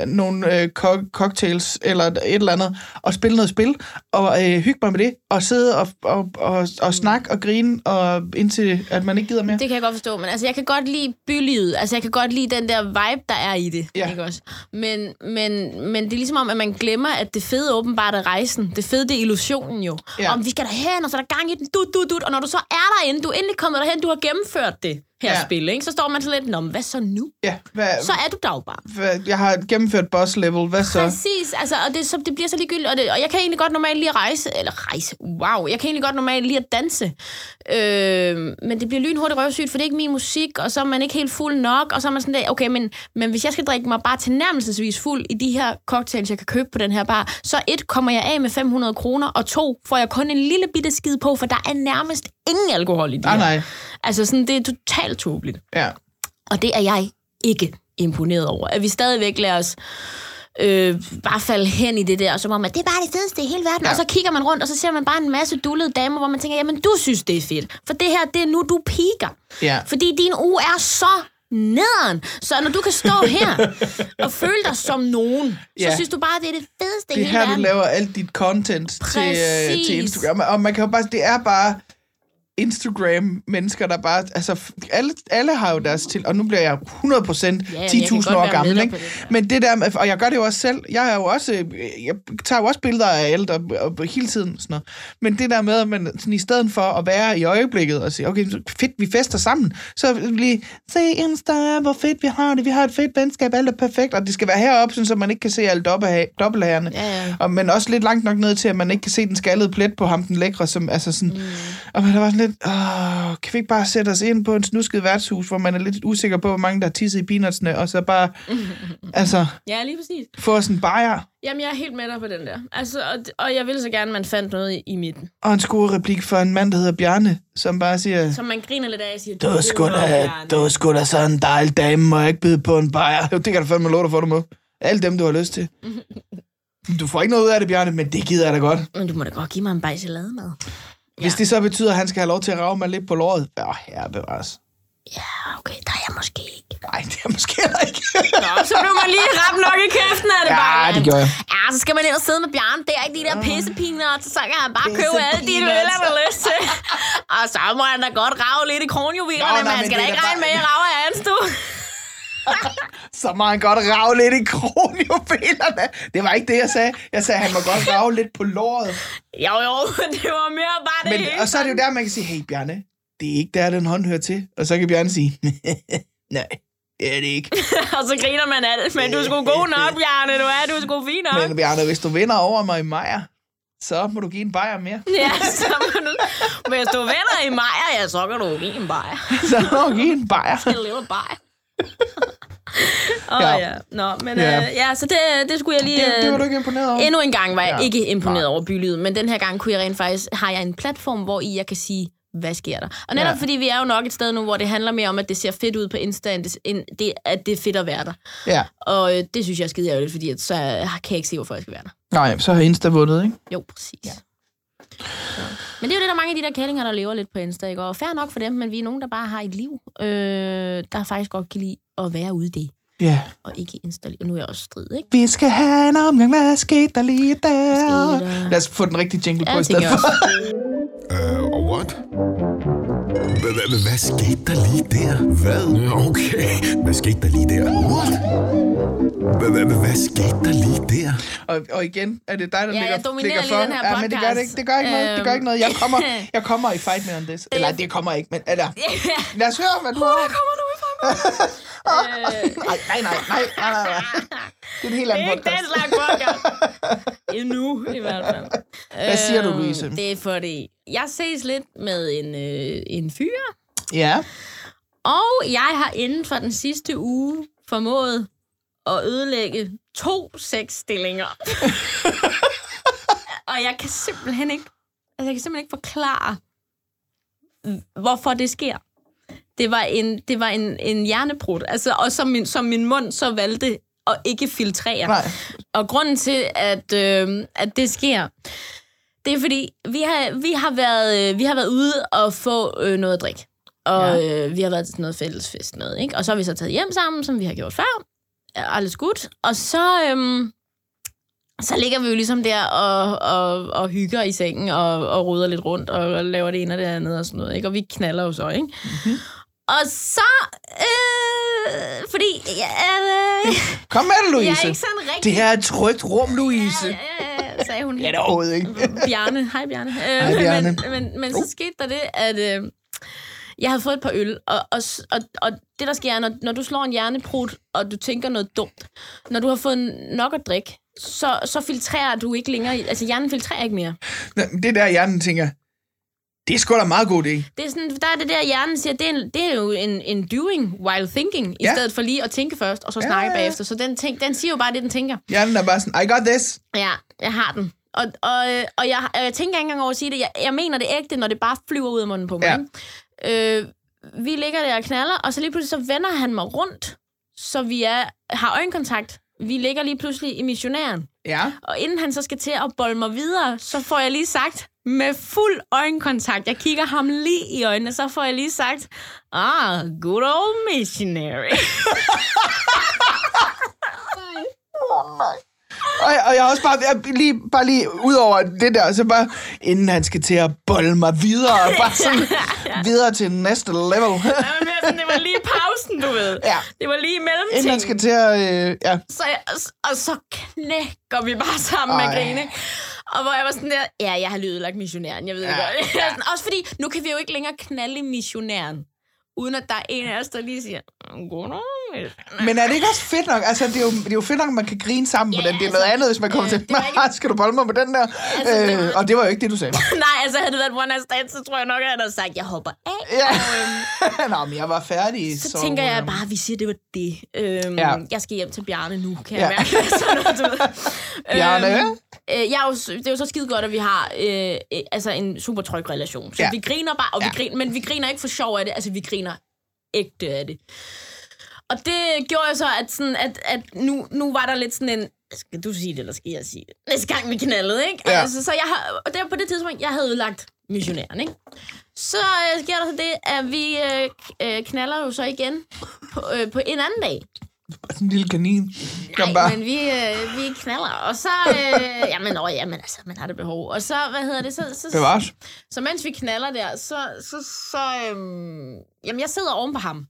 B: øh, nogle øh, co- cocktails, eller et eller andet, og spille noget spil, og øh, hygge mig med det, og sidde og, og, og, og snakke og grine, og indtil at man ikke gider mere.
C: Det kan jeg godt forstå, men altså, jeg kan godt lide bylivet. Altså, jeg kan godt lide den der vibe, der er i det.
B: Ja.
C: Ikke også? Men, men, men det er ligesom om, at man glemmer, at det fede åbenbart er rejsen. Det fede, det er illusionen jo.
B: Ja.
C: Om vi skal derhen, og så er der gang i den, du, du, du, Og når du så er derinde, du er endelig kommet derhen, du har gennemført det her
B: Ja.
C: spil, ikke? så står man så lidt, Nå, men hvad så nu?
B: Ja, hvad,
C: Så er du dagbar.
B: hvad, jeg har gennemført boss level, hvad så?
C: Præcis, altså, og det, så, det bliver så ligegyldigt, og, det, og jeg kan egentlig godt normalt lige at rejse, eller rejse, wow, jeg kan egentlig godt normalt lige at danse, øh, men det bliver lynhurtigt røvsygt, for det er ikke min musik, og så er man ikke helt fuld nok, og så er man sådan der, okay, men, men hvis jeg skal drikke mig bare tilnærmelsesvis fuld i de her cocktails, jeg kan købe på den her bar, så et, kommer jeg af med 500 kroner, og to, får jeg kun en lille bitte skid på, for der er nærmest ingen alkohol i de
B: Nej,
C: her.
B: nej.
C: Altså sådan, det er totalt tåbeligt.
B: Ja.
C: Og det er jeg ikke imponeret over. At vi stadigvæk lader os øh, bare falde hen i det der, som om, at det er bare det fedeste i hele verden. Ja. Og så kigger man rundt, og så ser man bare en masse dullede damer, hvor man tænker, jamen du synes, det er fedt. For det her, det er nu, du piker.
B: Ja.
C: Fordi din uge er så nederen. Så når du kan stå her og føle dig som nogen, så
B: Ja.
C: synes du bare, det er det fedeste
B: Det
C: i hele
B: her, du
C: verden.
B: laver alt dit content til, øh, til Instagram. Og man kan jo bare, det er bare Instagram-mennesker, der bare... Altså, alle, alle har jo deres til... Og nu bliver jeg 100%
C: Ja, jeg kan
B: 10.000
C: godt
B: år gammel, ikke?
C: det.
B: Men det der. Og jeg gør det jo også selv. Jeg er jo også... Jeg tager jo også billeder af alt og, og hele tiden sådan noget. Men det der med, at man sådan, i stedet for at være i øjeblikket og sige, okay, fedt, vi fester sammen, så lige se Insta, hvor fedt vi har det. Vi har et fedt venskab, alt er perfekt. Og det skal være heroppe, sådan, så man ikke kan se alle dobbeltha- dobbelthagerne.
C: Ja, ja.
B: Og, men også lidt langt nok ned til, at man ikke kan se den skaldede plet på ham, den lækre, som, altså sådan, mm. og man er bare sådan lidt, åh, kan vi ikke bare sætte os ind på en snusket værtshus, hvor man er lidt usikker på, hvor mange der har tisset i peanutsene, og så bare, altså,
C: Ja, lige præcis.
B: få os en bajer
C: Jamen, jeg er helt med dig på den der. Altså, og, og jeg ville så gerne, at man fandt noget i, i midten.
B: og en scorereplik for en mand, der hedder Bjarne, som bare siger,
C: Som man griner lidt af og siger,
B: du er sgu da, du er sgu da sådan en dejlig dame, må jeg ikke byde på en bajer. Jo, det kan du fandme lov dig for, du må. Alle dem, du har lyst til. Du får ikke noget ud af det, Bjarne, men det gider jeg da godt.
C: Men du må da godt give mig en bajs med.
B: Hvis det så betyder, at han skal have lov til at rave mig lidt på låret, ja, herre bevares.
C: Ja, okay, der er jeg måske ikke.
B: Nej, det er måske heller ikke.
C: Nå, så blev man lige ramt nok i kæften af det
B: Ja,
C: bare.
B: det gjorde jeg.
C: Ja, så skal man ind og sidde med Bjørn. Det er ikke de der pissepiner, så kan han bare købe alle de øl, han har lyst til. Og så må han da godt rave lidt i kronjuvelerne, men han skal da ikke regne med,
B: bare-
C: at jeg rager af hans du.
B: Så må han godt rave lidt i kronjuvelerne. Det var ikke det, jeg sagde. Jeg sagde, at han må godt rave lidt på låret.
C: Jo, jo, det var mere bare det
B: Men,
C: hele.
B: og så er det jo der, man kan sige, hey Bjarne, det er ikke der, den hånd hører til. Og så kan Bjarne sige, nej, det er det ikke.
C: og så griner man af det. Men du er sgu god nok, Bjarne. Du er, du er sgu fin nok.
B: Men Bjarne, hvis du vinder over mig i Maja, så må du give en bajer mere.
C: Ja, så må du... Hvis du vinder i Maja, ja, så kan du give en bajer.
B: Så må du give en bajer.
C: En lille bajer. Åh,
B: Ja.
C: oh, ja. Nå, men
B: Ja.
C: ja, øh, ja så det, det skulle jeg lige...
B: Det, det var
C: øh,
B: du ikke imponeret over.
C: Endnu en gang var jeg
B: Ja.
C: ja. ikke imponeret
B: Nej.
C: over bylivet, men den her gang kunne jeg rent faktisk, har jeg en platform, hvor i jeg kan sige, hvad sker der? Og netop
B: Ja.
C: ja. fordi vi er jo nok et sted nu, hvor det handler mere om, at det ser fedt ud på Insta, end det, end det, at det er fedt at være der.
B: Ja.
C: Og øh, det synes jeg er skide ærgerligt, fordi at, så kan jeg ikke se, hvorfor jeg skal være der.
B: Nej, så har Insta vundet, ikke?
C: Jo, præcis. Ja. Men det er jo det, der er mange af de der kællinger, der lever lidt på Insta, ikke? Og fair nok for dem, men vi er nogen, der bare har et liv, øh, der faktisk godt kan lide at være ude i det,
B: Ja.
C: og ikke i Insta. Og nu er jeg også strid, ikke?
B: Vi skal have en omgang, hvad skete der lige der?
C: der?
B: Lad os få den rigtige jingle på
C: Ja,
B: i
C: det tænker
B: stedet for.
C: også.
A: Øh, og what? Hva- hva- hva- Hvad skete der lige der? Hvad? Okay, hvad skete der lige der? What? Hva- hva- hva- Hvad skete der lige der?
B: Og, og igen, er det dig, der
C: Ja,
B: ligger,
C: jeg dominerer
B: ligger
C: lige
B: for?
C: den her
B: ja, men det gør det ikke. Det gør ikke noget. Det gør ikke noget. Jeg kommer, jeg kommer i fight med on this. Eller det kommer ikke, men eller, lad os høre, hvad du har.
C: kommer nu øh,
B: Nej, nej, nej, nej, nej, nej, nej. Det er en helt
C: Det
B: anden
C: er ikke den
B: podcast.
C: slags podcast. Endnu, i hvert fald.
B: Hvad siger du, Louise?
C: Det er fordi, jeg ses lidt med en, øh, en fyr,
B: Ja,
C: og jeg har inden for den sidste uge formået at ødelægge to sexstillinger. og jeg kan simpelthen ikke, altså jeg kan simpelthen ikke forklare, hvorfor det sker. Det var en, det var en, en hjernebrud, altså, og som min, som min mund så valgte og ikke filtrere.
B: Nej.
C: Og grunden til, at, øh, at det sker, det er fordi, vi har, vi har, været, øh, vi har været ude og få øh, noget at drikke. Og ja. øh, vi har været til sådan noget fællesfest noget, ikke? Og så har vi så taget hjem sammen, som vi har gjort før. Alles godt. Og så, øhm, så ligger vi jo ligesom der og, og, og hygger i sengen og, og ruder lidt rundt og laver det ene og det andet og sådan noget, ikke? Og vi knaller jo så, ikke? Mm-hmm. Og så... Øh, fordi... Ja, øh,
B: Kom med det, Louise.
C: jeg er ikke sådan rigtig...
B: Det her er et trygt rum, Louise.
C: Ja, ja, ja, sagde hun.
B: Ja, det er overhovedet ikke.
C: Bjarne. Hej, Bjarne. Øh,
B: Hej, Bjarne.
C: Men, men, men så skete der det, at øh, jeg havde fået et par øl, og, og, og, og det, der sker, er, når, når du slår en hjerneprut, og du tænker noget dumt, når du har fået nok at drikke, så, så filtrerer du ikke længere, altså hjernen filtrerer ikke mere.
B: Det er der, hjernen tænker, det er sgu da en meget god idé.
C: Det er sådan, der er det der, hjernen siger, det er, en, det er jo en, en doing while thinking, i
B: Ja.
C: stedet for lige at tænke først, og så snakke
B: ja, ja.
C: bagefter. Så den, tænk, den siger jo bare det, den tænker.
B: Hjernen er bare sådan, I got this.
C: Ja, jeg har den. Og, og, og jeg, og jeg tænker ikke engang over at sige det. Jeg, jeg mener det ægte, når det bare flyver ud af munden på mig.
B: Ja.
C: Øh, vi ligger der og knaller, og så lige pludselig så vender han mig rundt, så vi er, har øjenkontakt. Vi ligger lige pludselig i missionæren.
B: Ja.
C: Og inden han så skal til at bolde mig videre, så får jeg lige sagt, med fuld øjenkontakt, jeg kigger ham lige i øjnene, så får jeg lige sagt, ah, good old missionary.
B: Og, og jeg har også bare, jeg, lige, bare lige ud over det der, så bare, inden han skal til at bolle mig videre, bare sådan videre til næste level.
C: Jamen, det var det pausen, du ved.
B: Ja.
C: Det var lige
B: inden han
C: mellemtingen.
B: skal til at, øh, ja.
C: Så, jeg, og så knækker vi bare sammen Ej. Med grine. Og hvor jeg var sådan der, ja, jeg har lydet lagt missionæren, jeg ved ja.
B: Ja,
C: ikke godt. Også fordi, nu kan vi jo ikke længere knalde missionæren, uden at der er en af os, der lige siger, goddag, missionær."
B: Men er det ikke også fedt nok? Altså, det er jo, det er jo fedt nok, at man kan grine sammen på
C: Ja,
B: den. Det er
C: altså,
B: noget andet, hvis man kommer
C: øh,
B: til,
C: det ikke-
B: skal du bolle mig med den der?
C: Altså, det
B: øh,
C: var-
B: og det var jo ikke det, du sagde.
C: Nej, altså havde det været one night stand, så tror jeg nok, at jeg havde sagt, jeg hopper af.
B: Ja.
C: Og, øhm,
B: Nå, men jeg var færdig.
C: så, så tænker jeg
B: øhm,
C: bare, at vi siger, at det var det. Øhm,
B: Ja.
C: Jeg skal hjem til Bjarne nu, kan jeg
B: Ja.
C: mærke. Sådan noget, du ved.
B: Bjarne?
C: Øhm, øh, jeg er jo, det er jo så skide godt, at vi har øh, øh, altså en super tryg relation. Så
B: Ja.
C: ja. vi griner bare, og vi
B: Ja.
C: griner, men vi griner ikke for sjov af det. Altså, vi griner ægte af det. Og det gjorde jo så, at, sådan, at, at nu, nu var der lidt sådan en... Skal du sige det, eller skal jeg sige det? Næste gang vi knaldede, ikke?
B: Ja.
C: Altså, så jeg har, og det var på det tidspunkt, jeg havde ødelagt missionæren, ikke? Så øh, sker der så det, at vi øh, øh, knaller jo så igen på, øh, på en anden dag.
B: En lille kanin. Kom
C: Nej, men vi, øh, vi knaller. Og så... Øh, jamen, åh, jamen, altså, man har det behov. Og så, hvad hedder det? Så, så,
B: Bevares.
C: så mens vi knaller der, så... så, så øhm, jamen, jeg sidder oven på ham.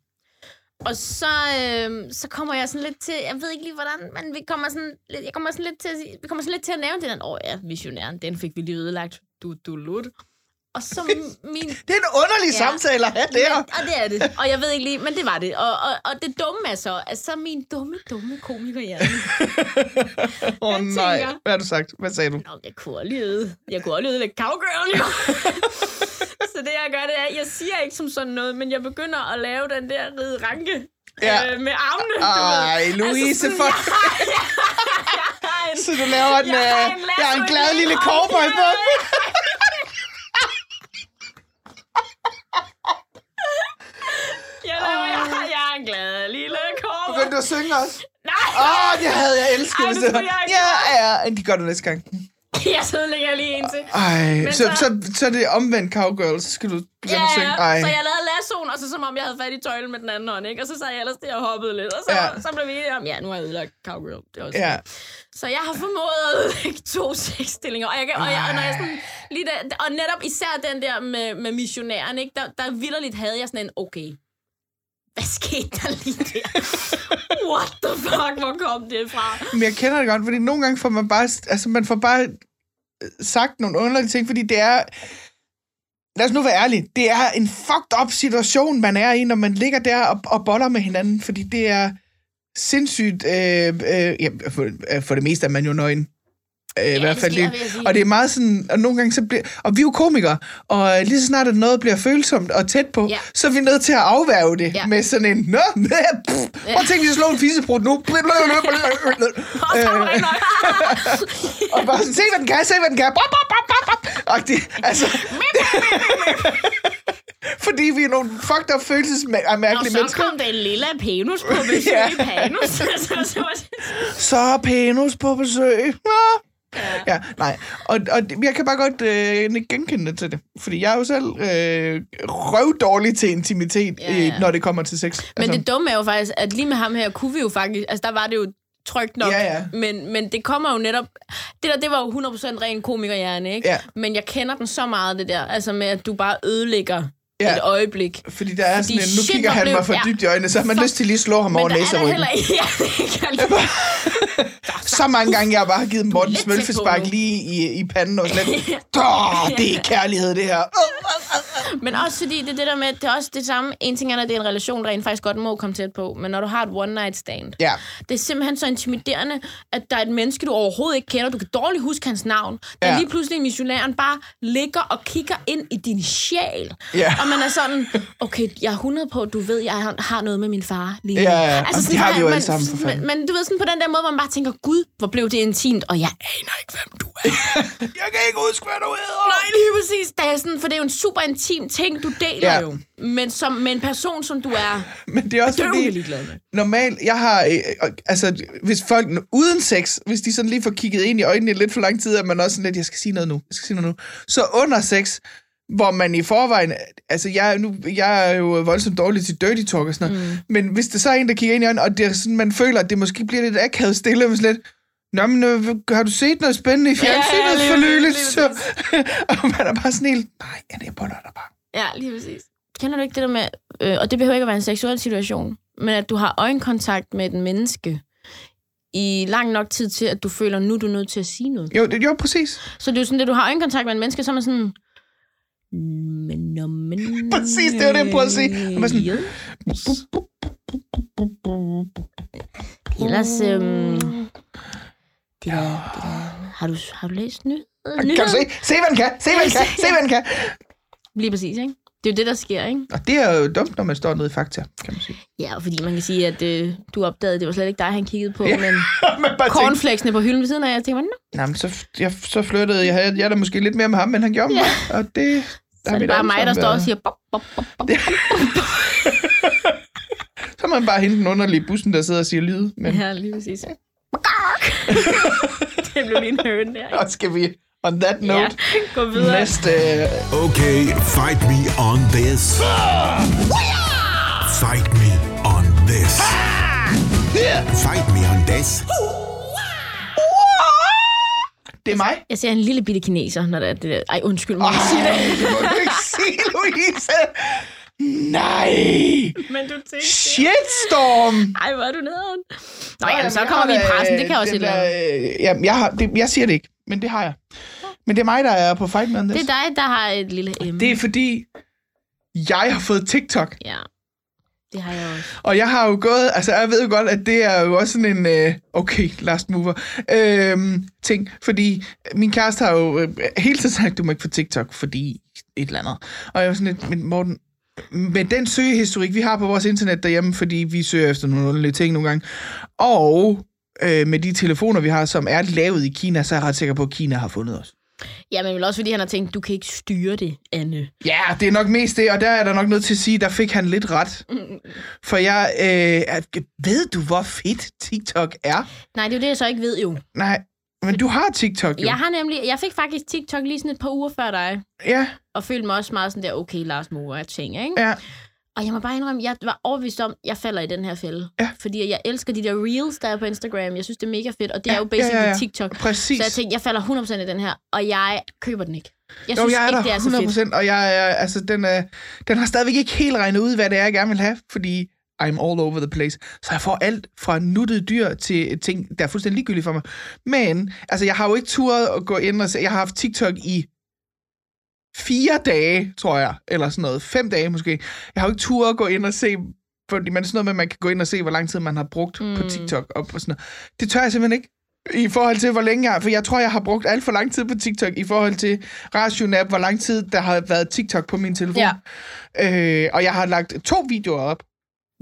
C: Og så, øhm, så kommer jeg sådan lidt til... Jeg ved ikke lige, hvordan... Men vi kommer sådan, lidt, jeg kommer sådan lidt til at, vi kommer sådan lidt til at nævne det der. Åh ja, missionæren, den fik vi lige ødelagt. Du, du lut. Og så min...
B: Det er en underlig
C: Ja.
B: samtale at have der.
C: Men, og det er det. Og jeg ved ikke lige, men det var det. Og, og, og det dumme er så, at så min dumme, dumme komikerhjerne.
B: Åh oh,
C: jeg
B: nej.
C: tænker-
B: Hvad har du sagt? Hvad sagde du?
C: Nå, jeg kunne øde. Jeg kunne også lige øde lidt cowgirl, jo. det, jeg gør, det er, jeg siger ikke som sådan noget, men jeg begynder at lave den der ride ranke
B: Ja.
C: øh, med armene. du ved.
B: Ej, Louise,
C: sådan,
B: for...
C: jeg har- jeg har en-
B: Så du laver en,
C: Jeg har
B: øh,
C: en
B: jeg har en glad lille cowboy på.
C: Jeg, laver, jeg, har, jeg en glad lille kåre.
B: Begyndte du at synge også?
C: Nej!
B: Åh, oh, det havde jeg elsket.
C: Ej, det
B: det
C: skulle jeg ikke
B: Ja, ja, de gør det næste gang.
C: Jeg så lægger jeg lige en til.
B: Ej, så,
C: så-
B: så, så er det omvendt cowgirl, så skal du begynde
C: Ja,
B: at synge. Ej.
C: Så jeg lavede lassoen, og så som om jeg havde fat i tøjlen med den anden hånd, ikke? Og så sad jeg ellers der og hoppede lidt, og så,
B: Ja.
C: så blev vi enige om, ja, nu har jeg ødelagt cowgirl. Det er også
B: Ja.
C: Så jeg har formået at ødelægge to sexstillinger, og, jeg, kan, og, jeg, og, når jeg sådan, lige der, og netop især den der med, med missionæren, ikke? Der, der vidderligt havde jeg sådan en, okay, hvad skete der lige der? What the fuck, hvor kom det fra?
B: Men jeg kender det godt, fordi nogle gange får man bare, altså man får bare sagt nogle underlige ting, fordi det er, lad os nu være ærlige, det er en fucked up situation, man er i, når man ligger der og, og boller med hinanden, fordi det er sindssygt, øh, øh, ja, for, øh, for det meste er man jo nøgen. Øh, I
C: det
B: hvert fald det.
C: sige.
B: Og det er meget sådan, og nogle gange så bliver, og vi er jo komikere, og lige så snart at noget bliver følsomt og tæt på,
C: Ja.
B: så er vi nødt til at afværge det
C: Ja.
B: med sådan en, nå, pff, prøv at tænke, hvis jeg slår en fisebrud nu.
C: Og så.
B: Og bare sådan, se hvad den kan, se hvad den kan. Bop, bop, bop, bop, bop. Og det, altså... fordi vi er nogle fucked up
C: Og
B: følelsesmærkelige
C: så
B: mennesker.
C: kom der en lille Panus på besøg
B: Ja.
C: i Panus. så, så, så,
B: Så Penus på besøg. Ja. Ja, nej. Og, og jeg kan bare godt øh, genkende det til det. Fordi jeg er jo selv øh, røvdårlig til intimitet,
C: Ja,
B: ja,
C: ja.
B: ja. når det kommer til sex. Altså,
C: Men det dumme er jo faktisk, at lige med ham her kunne vi jo faktisk... Altså, der var det jo trygt nok.
B: Ja, ja.
C: Men, men det kommer jo netop... Det der, det var jo 100% ren komikerhjerne, ikke?
B: Ja.
C: Men jeg kender den så meget, det der. Altså med, at du bare ødelægger Ja. et øjeblik.
B: Fordi der er
C: Fordi
B: sådan en, nu kigger han mig for
C: ja.
B: dybt i øjnene, så har man lyst til lige at slå ham over
C: Men der er
B: næseryggen.
C: heller ikke... Ja,
B: Så mange gange, jeg har bare givet Morten smølfespark lige i, i panden og. Åh, det er kærlighed, det her.
C: Men også fordi det er det der med, det er også det samme. En ting er, at det er en relation, der rent faktisk godt må komme tæt på. Men når du har et one night stand,
B: Ja,
C: det er simpelthen så intimiderende, at der er et menneske, du overhovedet ikke kender. Du kan dårligt huske hans navn. Der
B: Ja.
C: lige pludselig missionæren bare ligger og kigger ind i din sjæl.
B: Ja.
C: Og man er sådan, okay, jeg er 100 på, du ved, jeg har- noget med min far lige nu.
B: Ja, ja, ja. Og det har vi jo alle sammen, for fanden.
C: men, du ved sådan på den der måde, hvor man bare tænker, gud, hvor blev det intimt, og jeg aner ikke, hvem du er.
B: jeg kan ikke huske, hvad du hedder.
C: Nej, lige præcis. Det er, sådan, for det er jo en super intim ting, du deler
B: Ja.
C: jo. Men som, med en person, som du er
B: Men det er også fordi, normalt, jeg har, øh, øh, altså, hvis folk uden sex, hvis de sådan lige får kigget ind i øjnene i lidt for lang tid, er man også sådan lidt, jeg skal sige noget nu, jeg skal sige noget nu. Så under sex, hvor man i forvejen, altså jeg, er nu, jeg er jo voldsomt dårlig til dirty talk og sådan noget, mm. men hvis der så er en, der kigger ind i øjnene, og det er sådan, man føler, at det måske bliver lidt akavet stille, sådan lidt, Nå, men øh, har du set noget spændende i fjernsynet
C: Ja, ja,
B: for nyligt? Så, og man er bare sådan helt, nej, ja, det er boller der bare.
C: Ja, lige præcis. Kender du ikke det der med, øh, og det behøver ikke at være en seksuel situation, men at du har øjenkontakt med et menneske i lang nok tid til, at du føler, nu er du nødt til at sige noget.
B: Jo, det, jo, præcis.
C: Så det er jo sådan, at du har øjenkontakt med et menneske, så er man sådan... Men, nå, men...
B: Præcis, det var det, jeg prøvede at sige. Man er sådan-
C: Yes. Ellers, øhm, det der, det der, har, du, har du læst ny?
B: Kan du se? Se, hvad den kan! Se, hvad den kan! Se, hvad den kan!
C: Lige præcis, ikke? Det er jo det, der sker, ikke?
B: Og det er jo dumt, når man står nede i fakta, kan man sige.
C: Ja, fordi man kan sige, at øh, du opdagede, det var slet ikke dig, han kiggede på,
B: Ja.
C: ja. men cornflakesene på hylden ved siden af, jeg tænkte, "Nå,
B: nej, men så, jeg, så flyttede jeg, jeg, jeg er da måske lidt mere med ham, end han gjorde mig. Og det...
C: så er det bare mig, der står og siger, bop, bop, bop, bop.
B: Så må man bare hente den underlige bussen, der sidder og siger lyd. Men
C: Ja, lige præcis. det blev lige en høn der.
B: og skal vi, on that note,
C: Ja, gå videre.
B: næste...
A: Okay, fight me on this. Fight me on this. Fight me on this.
B: Det er mig.
C: Jeg ser en lille bitte kineser, når det er det der. Ej, undskyld mig.
B: Ej, det må du ikke sige, Louise. Nej.
C: Men du tænkte...
B: Shitstorm.
C: Ej, hvor er du nederen. Nå, jamen, så kommer vi i pressen. Det kan også et eller andet.
B: der, øh, Jamen, jeg, har, det, jeg siger det ikke, men det har jeg. Men det er mig, der er på Fight This.
C: Det er dig, der har et lille M.
B: Det er fordi, jeg har fået TikTok.
C: Ja, det har jeg også.
B: Og jeg har jo gået, altså jeg ved jo godt, at det er jo også sådan en, øh, okay, last mover, øh, ting. Fordi min kæreste har jo øh, hele tiden sagt, du må ikke få TikTok, fordi et eller andet. Og jeg var sådan lidt, men Morten, med den søgehistorik, vi har på vores internet derhjemme, fordi vi søger efter nogle underlige ting nogle gange, og øh, med de telefoner, vi har, som er lavet i Kina, så er jeg ret sikker på, at Kina har fundet os.
C: Ja, men vel også fordi han har tænkt, du kan ikke styre det, Anne.
B: Ja, det er nok mest det, og der er der nok noget til at sige, der fik han lidt ret. For jeg, øh, ved du, hvor fedt TikTok er?
C: Nej, det er jo det, jeg så ikke ved jo.
B: Nej, men du har TikTok jo.
C: Jeg har nemlig, jeg fik faktisk TikTok lige sådan et par uger før dig,
B: Ja,
C: og følte mig også meget sådan der, okay, Lars Moore ting, ikke?
B: ja.
C: Og jeg må bare indrømme, jeg var overbevist om, at jeg falder i den her fælde.
B: Ja.
C: Fordi jeg elsker de der reels, der er på Instagram. Jeg synes, det er mega fedt, og det
B: Ja,
C: er jo basically
B: ja, ja, ja.
C: TikTok.
B: Præcis.
C: Så jeg tænkte, jeg falder 100% i den her, og jeg køber den ikke. Jeg
B: jo,
C: synes
B: jeg er
C: ikke,
B: der
C: det er så fedt.
B: 100%, og jeg er, altså, den, er, den har stadigvæk ikke helt regnet ud, hvad det er, jeg gerne vil have, fordi I'm all over the place. Så jeg får alt fra nuttede dyr til ting, der er fuldstændig ligegyldige for mig. Men, altså, jeg har jo ikke turet at gå ind og se, jeg har haft TikTok i fire dage, tror jeg, eller sådan noget, fem dage måske. Jeg har jo ikke turet at gå ind og se, fordi man er sådan noget med, at man kan gå ind og se, hvor lang tid man har brugt mm. på. TikTok og sådan noget. Det tør jeg simpelthen ikke. I forhold til, hvor længe jeg har, for jeg tror, jeg har brugt alt for lang tid på TikTok, i forhold til Rationap, hvor lang tid der har været TikTok på min telefon.
C: Ja.
B: Øh, og jeg har lagt to videoer op.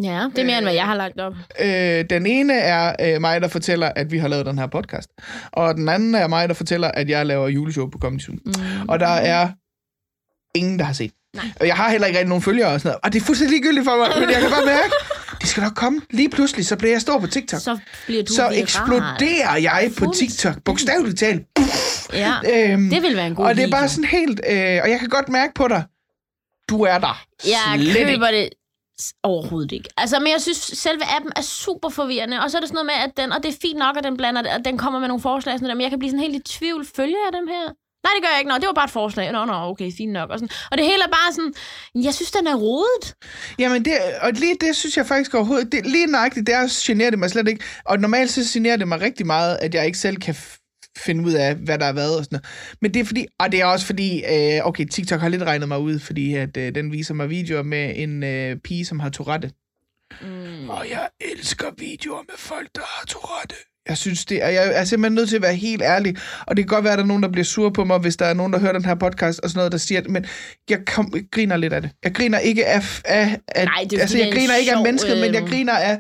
C: Ja, det er mere, end hvad jeg har lagt op.
B: Øh, den ene er øh, mig, der fortæller, at vi har lavet den her podcast. Og den anden er mig, der fortæller, at jeg laver juleshow på Comedy Zoo.
C: Mm.
B: Og der er ingen, der har set.
C: Nej.
B: Og jeg har heller ikke rigtig nogen følgere og sådan noget. Og det er fuldstændig ligegyldigt for mig, men jeg kan bare mærke, det skal nok komme. Lige pludselig, så bliver jeg stor på TikTok. Så,
C: bliver du
B: så
C: viral.
B: eksploderer jeg på. TikTok. Bogstaveligt talt.
C: Ja,
B: Øhm,
C: det vil være en god
B: og det er bare sådan helt... Øh, og jeg kan godt mærke på dig, du er der.
C: Jeg
B: Slet
C: køber
B: ikke.
C: det overhovedet ikke. Altså, men jeg synes, selve appen er super forvirrende. Og så er det sådan noget med, at den, og det er fint nok, at den blander det, og den kommer med nogle forslag sådan noget, men jeg kan blive sådan helt i tvivl. Følger jeg dem her? Nej, det gør jeg ikke. Nå, det var bare et forslag. Nå, nå, okay, fint nok. Og, sådan. og det hele er bare sådan, jeg synes, den er rodet.
B: Jamen, det, og lige det synes jeg faktisk overhovedet... Det, lige nøjagtigt, der generer det mig slet ikke. Og normalt så generer det mig rigtig meget, at jeg ikke selv kan finde ud af, hvad der har været og sådan noget. Men det er fordi... Og det er også fordi... Øh, okay, TikTok har lidt regnet mig ud, fordi at, øh, den viser mig videoer med en øh, pige, som har Tourette.
C: Mm.
B: Og jeg elsker videoer med folk, der har Tourette. Jeg synes det, og jeg er simpelthen nødt til at være helt ærlig. Og det kan godt være, at der er nogen, der bliver sur på mig, hvis der er nogen, der hører den her podcast og sådan noget, der siger det. Men jeg, kom, jeg griner lidt af det. Jeg griner ikke af... af, af
C: Nej, det er
B: altså, jeg
C: er
B: griner ikke af
C: sjov,
B: mennesket, men jeg
C: øhm,
B: griner af,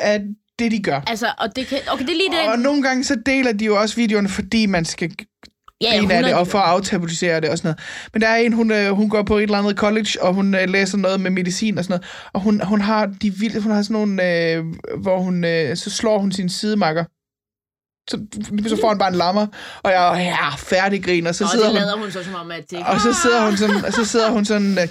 B: af det, de gør.
C: Altså, og det kan... Okay, det er lige det...
B: Og nogle gange så deler de jo også videoerne, fordi man skal
C: ja,
B: grine af det,
C: 100
B: og for at aftabuisere det og sådan noget. Men der er en, hun, øh, hun går på et eller andet college, og hun øh, læser noget med medicin og sådan noget. Og hun, hun har de vilde, hun har sådan nogle, øh, hvor hun, øh, så slår hun sin sidemakker. Så, så får hun bare en lammer, og jeg er ja, færdig grin, og så
C: Og
B: sidder
C: det
B: hun,
C: lader hun så som om, at det
B: og så sidder hun sådan, og så sidder hun sådan, øh,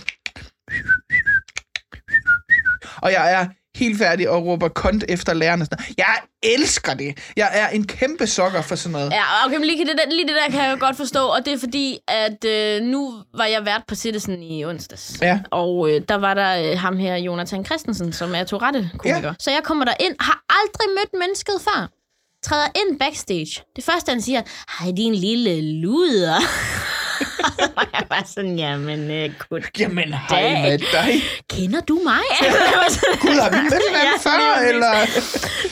B: og jeg er helt færdig og råber kont efter noget. Jeg elsker det. Jeg er en kæmpe sokker for sådan noget.
C: Ja, okay, men lige det, der, lige det der kan jeg godt forstå, og det er fordi, at øh, nu var jeg vært på Citizen i onsdags.
B: Ja.
C: Og øh, der var der øh, ham her, Jonathan Christensen, som er Tourette-komiker. Ja. Så jeg kommer der ind, har aldrig mødt mennesket før. Træder ind backstage. Det første, han siger, hej, din lille luder. og jeg var sådan, jamen, øh, god
B: Jamen, hej med dig.
C: Kender du mig?
B: Gud, har vi mødt hinanden
C: Ja,
B: før, eller?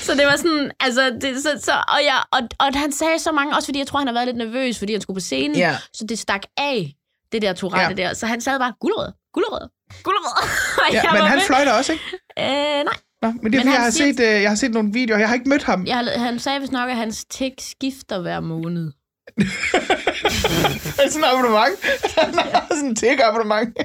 C: Så det var sådan, altså, det, så, så, og, jeg, og, og han sagde så mange, også fordi jeg tror, han har været lidt nervøs, fordi han skulle på scenen.
B: Ja.
C: Så det stak af, det der Tourette
B: Ja.
C: der. Så han sad bare, guldrød, guldrød. Og
B: Ja, men han
C: med.
B: fløjter også, ikke?
C: Øh, nej.
B: Nå, men det er,
C: Men
B: fordi, jeg har,
C: siger-
B: set, øh, jeg har set nogle videoer. Jeg har ikke mødt ham.
C: Jeg, han sagde vist nok, at hans tik skifter hver måned.
B: Det sådan et abonnement. Han har sådan en tig abonnement.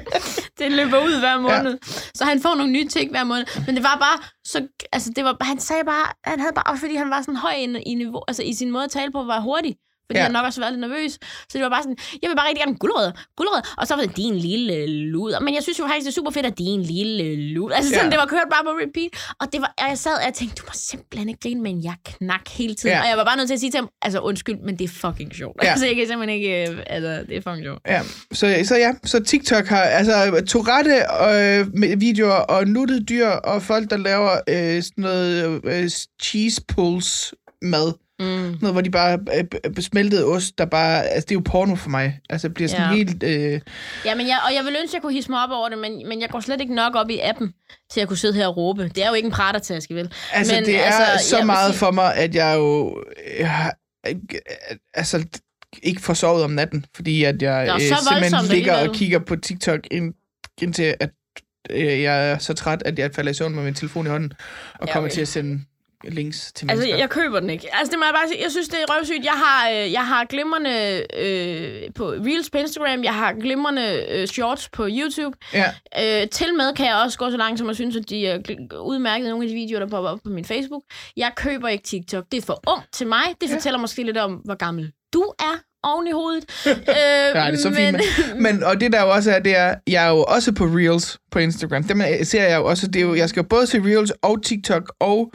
C: Det løber ud hver måned. Ja. Så han får nogle nye ting hver måned. Men det var bare så... Altså, det var, han sagde bare... Han havde bare... Også fordi han var sådan høj i, i, niveau, altså, i sin måde at tale på, var hurtig. Fordi
B: Ja.
C: han nok også var lidt nervøs. Så det var bare sådan, jeg vil bare rigtig gerne guldrød, guldrød. Og så var det din lille luder. Men jeg synes jo faktisk, det er super fedt, at din lille luder. Altså sådan,
B: Ja.
C: det var kørt bare på repeat. Og, det var, og jeg sad og jeg tænkte, du må simpelthen ikke grine, men jeg knak hele tiden.
B: Ja.
C: Og jeg var bare nødt til at sige til ham, altså undskyld, men det er fucking sjovt.
B: Ja.
C: Ja. Altså jeg kan simpelthen ikke, øh, altså det er fucking sjovt.
B: Ja, så, så ja, så TikTok har altså Tourette øh, med videoer og nuttede dyr og folk, der laver øh, sådan noget øh, cheese pulls mad.
C: Mm.
B: Noget, hvor de bare øh, smeltede ost, der bare... Altså, det er jo porno for mig. Altså, det bliver sådan
C: Ja.
B: helt... Øh,
C: Ja, men jeg, og jeg vil ønske, at jeg kunne hisse mig op over det, men, men jeg går slet ikke nok op i appen til at kunne sidde her og råbe. Det er jo ikke en pratertaske, vel?
B: altså,
C: men,
B: det er
C: altså,
B: så
C: jeg
B: meget
C: sige-
B: for mig, at jeg jo... Jeg har, øh, altså, ikke får sovet om natten, fordi at jeg
C: Nå,
B: øh, simpelthen ligger og kigger på TikTok ind, indtil at øh, jeg er så træt, at jeg falder i søvn med min telefon i hånden og
C: Ja,
B: kommer
C: okay.
B: til at sende links til
C: Altså,
B: mennesker.
C: jeg køber den ikke. Altså, det må jeg bare sige. Jeg synes, det er røvsygt. Jeg har, øh, jeg har glimrende øh, på Reels på Instagram. Jeg har glimrende øh, shorts på YouTube.
B: Ja.
C: Øh, til med kan jeg også gå så langt, som jeg synes, at de er udmærket nogle af de videoer, der popper op på min Facebook. Jeg køber ikke TikTok. Det er for ung til mig. Det fortæller måske lidt om, hvor gammel du er oven i hovedet. øh,
B: Ja, det er så fint. Men, men, og det der jo også er, det er, jeg er jo også på Reels på Instagram. Dem er- ser jeg jo også. Det er jo, jeg skal jo både se Reels og TikTok og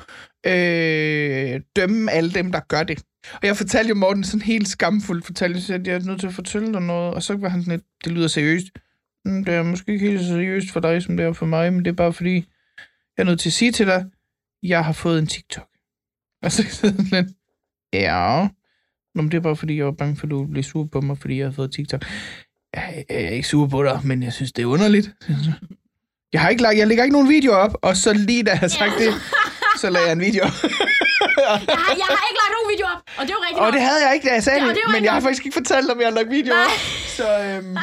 B: øh, dømme alle dem, der gør det. Og jeg fortalte jo Morten sådan helt skamfuldt, fortalte jeg, at jeg er nødt til at fortælle dig noget, og så var han sådan lidt, det lyder seriøst. Mm, det er måske ikke helt så seriøst for dig, som det er for mig, men det er bare fordi, jeg er nødt til at sige til dig, jeg har fået en TikTok. Og så sådan lidt, ja, Nå, men det er bare fordi, jeg var bange for, at du ville blive sur på mig, fordi jeg har fået TikTok. Jeg, jeg er ikke sur på dig, men jeg synes, det er underligt. Jeg har ikke lagt, jeg lægger ikke nogen video op, og så lige da jeg har sagt det, så lagde jeg en video.
C: jeg, har, jeg har ikke lagt nogen video op, og det er jo rigtigt
B: og det havde jeg ikke, da jeg sagde
C: Ja,
B: det,
C: det
B: men jeg har
C: nok.
B: faktisk ikke fortalt, om jeg har lagt video op. Så øhm,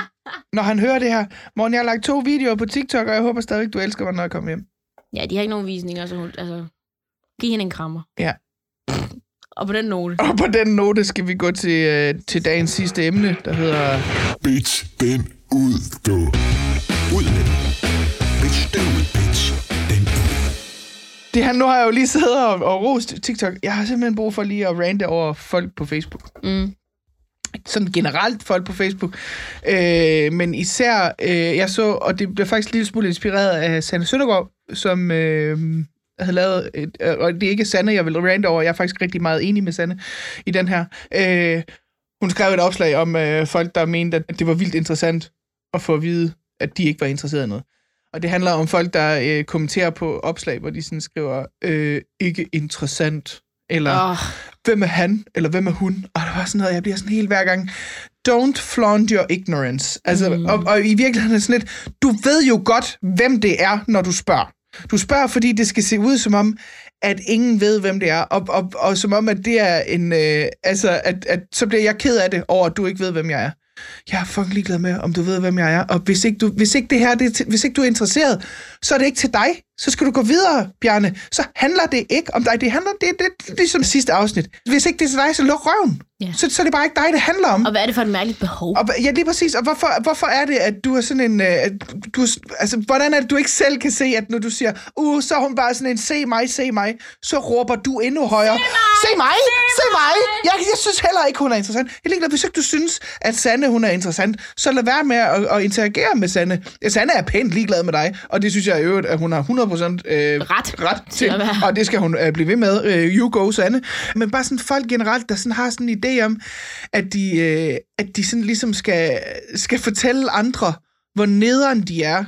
B: når han hører det her, Morten, jeg har lagt to videoer på TikTok, og jeg håber stadig, du elsker mig, når jeg kommer hjem.
C: Ja, de har ikke nogen visninger, så hun, altså, giv hende en krammer.
B: Ja.
C: Og på den note.
B: Og på den note skal vi gå til, øh, til dagens sidste emne, der hedder...
A: Bitch den ud, du. Ud med den. Bitch, den ud, bitch.
B: Det her, nu har jeg jo lige siddet og, og rost TikTok. Jeg har simpelthen brug for lige at rante over folk på Facebook.
C: Mm.
B: Sådan generelt folk på Facebook. Øh, men især, øh, jeg så, og det blev faktisk lille smule inspireret af Sanne Søndergaard, som øh, havde lavet, et, øh, og det er ikke Sanne, jeg vil rante over, jeg er faktisk rigtig meget enig med Sanne i den her. Øh, hun skrev et opslag om øh, folk, der mente, at det var vildt interessant at få at vide, at de ikke var interesseret i noget. Og det handler om folk, der øh, kommenterer på opslag, hvor de sådan skriver, øh, ikke interessant, eller
C: Oh,
B: hvem er han, eller hvem er hun? Og der var sådan noget, jeg bliver sådan helt hver gang, don't flaunt your ignorance. Altså, mm. og, og i virkeligheden er sådan lidt, du ved jo godt, hvem det er, når du spørger. Du spørger, fordi det skal se ud som om, at ingen ved, hvem det er, og, og, og som om, at det er en, øh, altså, at, at så bliver jeg ked af det over, at du ikke ved, hvem jeg er. Jeg er fucking ligeglad med, om du ved, hvem jeg er. Og hvis ikke, du, hvis ikke det her, det hvis ikke du er interesseret, så er det ikke til dig. Så skal du gå videre, Bjarne. Så handler det ikke om dig. Det handler, det, det, det ligesom sidste afsnit. Hvis ikke det er til dig, så luk røven.
C: Ja.
B: Så, så er det bare ikke dig, det handler om.
C: og hvad er det for et mærkeligt behov?
B: Og, ja, lige præcis. Og hvorfor, hvorfor er det, at du er sådan en... Øh, at du, altså, hvordan er det, du ikke selv kan se, at når du siger, uh, så er hun bare sådan en, se mig, se mig, så råber du endnu højere, se mig, se mig. Jeg, jeg synes heller ikke, hun er interessant. Jeg er ligeglad, hvis ikke du synes, at Sanne, hun er interessant, så lad være med at, at interagere med Sanne. Sanne er pænt ligeglad med dig, og det synes jeg i øvrigt, at hun har 100% øh,
C: Ret
B: ret
C: til
B: og det skal hun øh, blive ved med. Øh, you go, Sanne. Men bare sådan folk generelt, der sådan har sådan en idé om, at de, øh, at de sådan ligesom skal, skal fortælle andre, hvor nederen de er.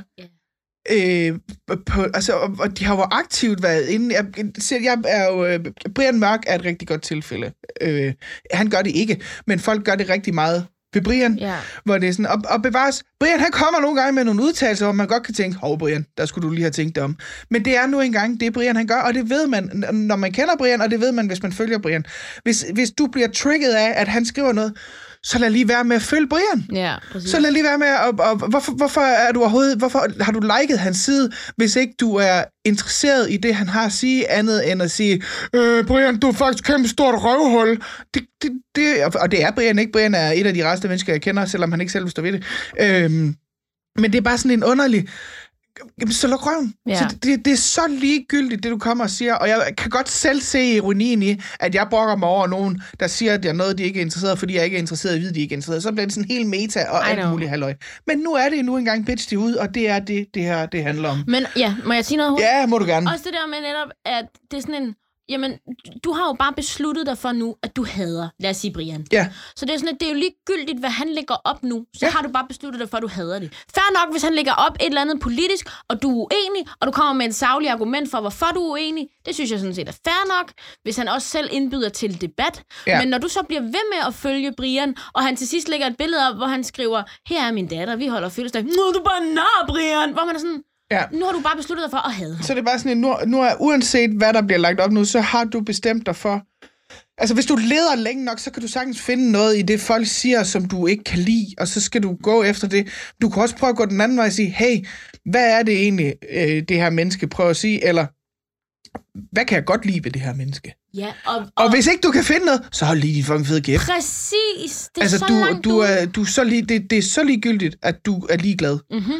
B: Øh, på, altså, og, og de har jo aktivt været inde. Jeg, jeg, jeg er jo, øh, Brian Mørk er et rigtig godt tilfælde. Øh, han gør det ikke, men folk gør det rigtig meget ved Brian,
C: Ja.
B: hvor det er sådan, og, og bevares, Brian han kommer nogle gange med nogle udtalelser, hvor man godt kan tænke, hov Brian, der skulle du lige have tænkt dig om. Men det er nu engang det, Brian han gør, og det ved man, når man kender Brian, og det ved man, hvis man følger Brian. Hvis, hvis du bliver trigget af, at han skriver noget, så lad lige være med at følge Brian.
C: Ja, præcis.
B: Så lad lige være med at... Og, og, hvorfor, hvorfor er du overhovedet... Hvorfor har du liket hans side, hvis ikke du er interesseret i det, han har at sige, andet end at sige, øh, Brian, du er faktisk kæmpe stort røvhul. Det, det, det, og det er Brian ikke. Brian er et af de reste mennesker, jeg kender, selvom han ikke selv vil stå ved det. Øhm, men det er bare sådan en underlig... Jamen, så luk røven.
C: Ja.
B: Så det, det er så ligegyldigt, det du kommer og siger, og jeg kan godt selv se ironien i, at jeg brokker mig over nogen, der siger, at jeg er noget, de ikke er interesseret, fordi jeg ikke er interesseret i at vide, de ikke er interesseret. Så bliver det sådan helt meta og
C: I
B: alt
C: know.
B: muligt halløj. Men nu er det nu engang bitch det ud, og det er det, det her, det handler om.
C: Men ja, må jeg sige noget hurtigt?
B: Ja, må du gerne.
C: Også det der med netop, at det er sådan en... Jamen, du har jo bare besluttet dig for nu, at du hader, lad os sige Brian.
B: Ja,
C: Så det er sådan, at det er jo ligegyldigt, hvad han lægger op nu. Så
B: Ja.
C: har du bare besluttet dig for, at du hader det. Fair nok, hvis han lægger op et eller andet politisk, og du er uenig, og du kommer med en savlig argument for, hvorfor du er uenig. Det synes jeg sådan set er fair nok, hvis han også selv indbyder til debat.
B: Ja.
C: Men når du så bliver ved med at følge Brian, og han til sidst lægger et billede op, hvor han skriver, her er min datter, vi holder fødselsdag. Nu er du bare nar, Brian! Hvor man er sådan,
B: ja.
C: nu har du bare besluttet dig for at ham.
B: Så det er bare sådan, en, nu, nu er uanset hvad der bliver lagt op nu, så har du bestemt dig for... Altså, hvis du leder længe nok, så kan du sagtens finde noget i det, folk siger, som du ikke kan lide, og så skal du gå efter det. Du kan også prøve at gå den anden vej og sige, hey, hvad er det egentlig, øh, det her menneske prøver at sige, eller hvad kan jeg godt lide ved det her menneske?
C: Ja, og, og,
B: Og hvis ikke du kan finde noget, så hold lige din fucking fede kæft.
C: præcis, det er
B: Altså,
C: så
B: du,
C: langt
B: du,
C: ude.
B: er, du er så lige, det, det er så ligegyldigt, at du er ligeglad.
C: Mhm.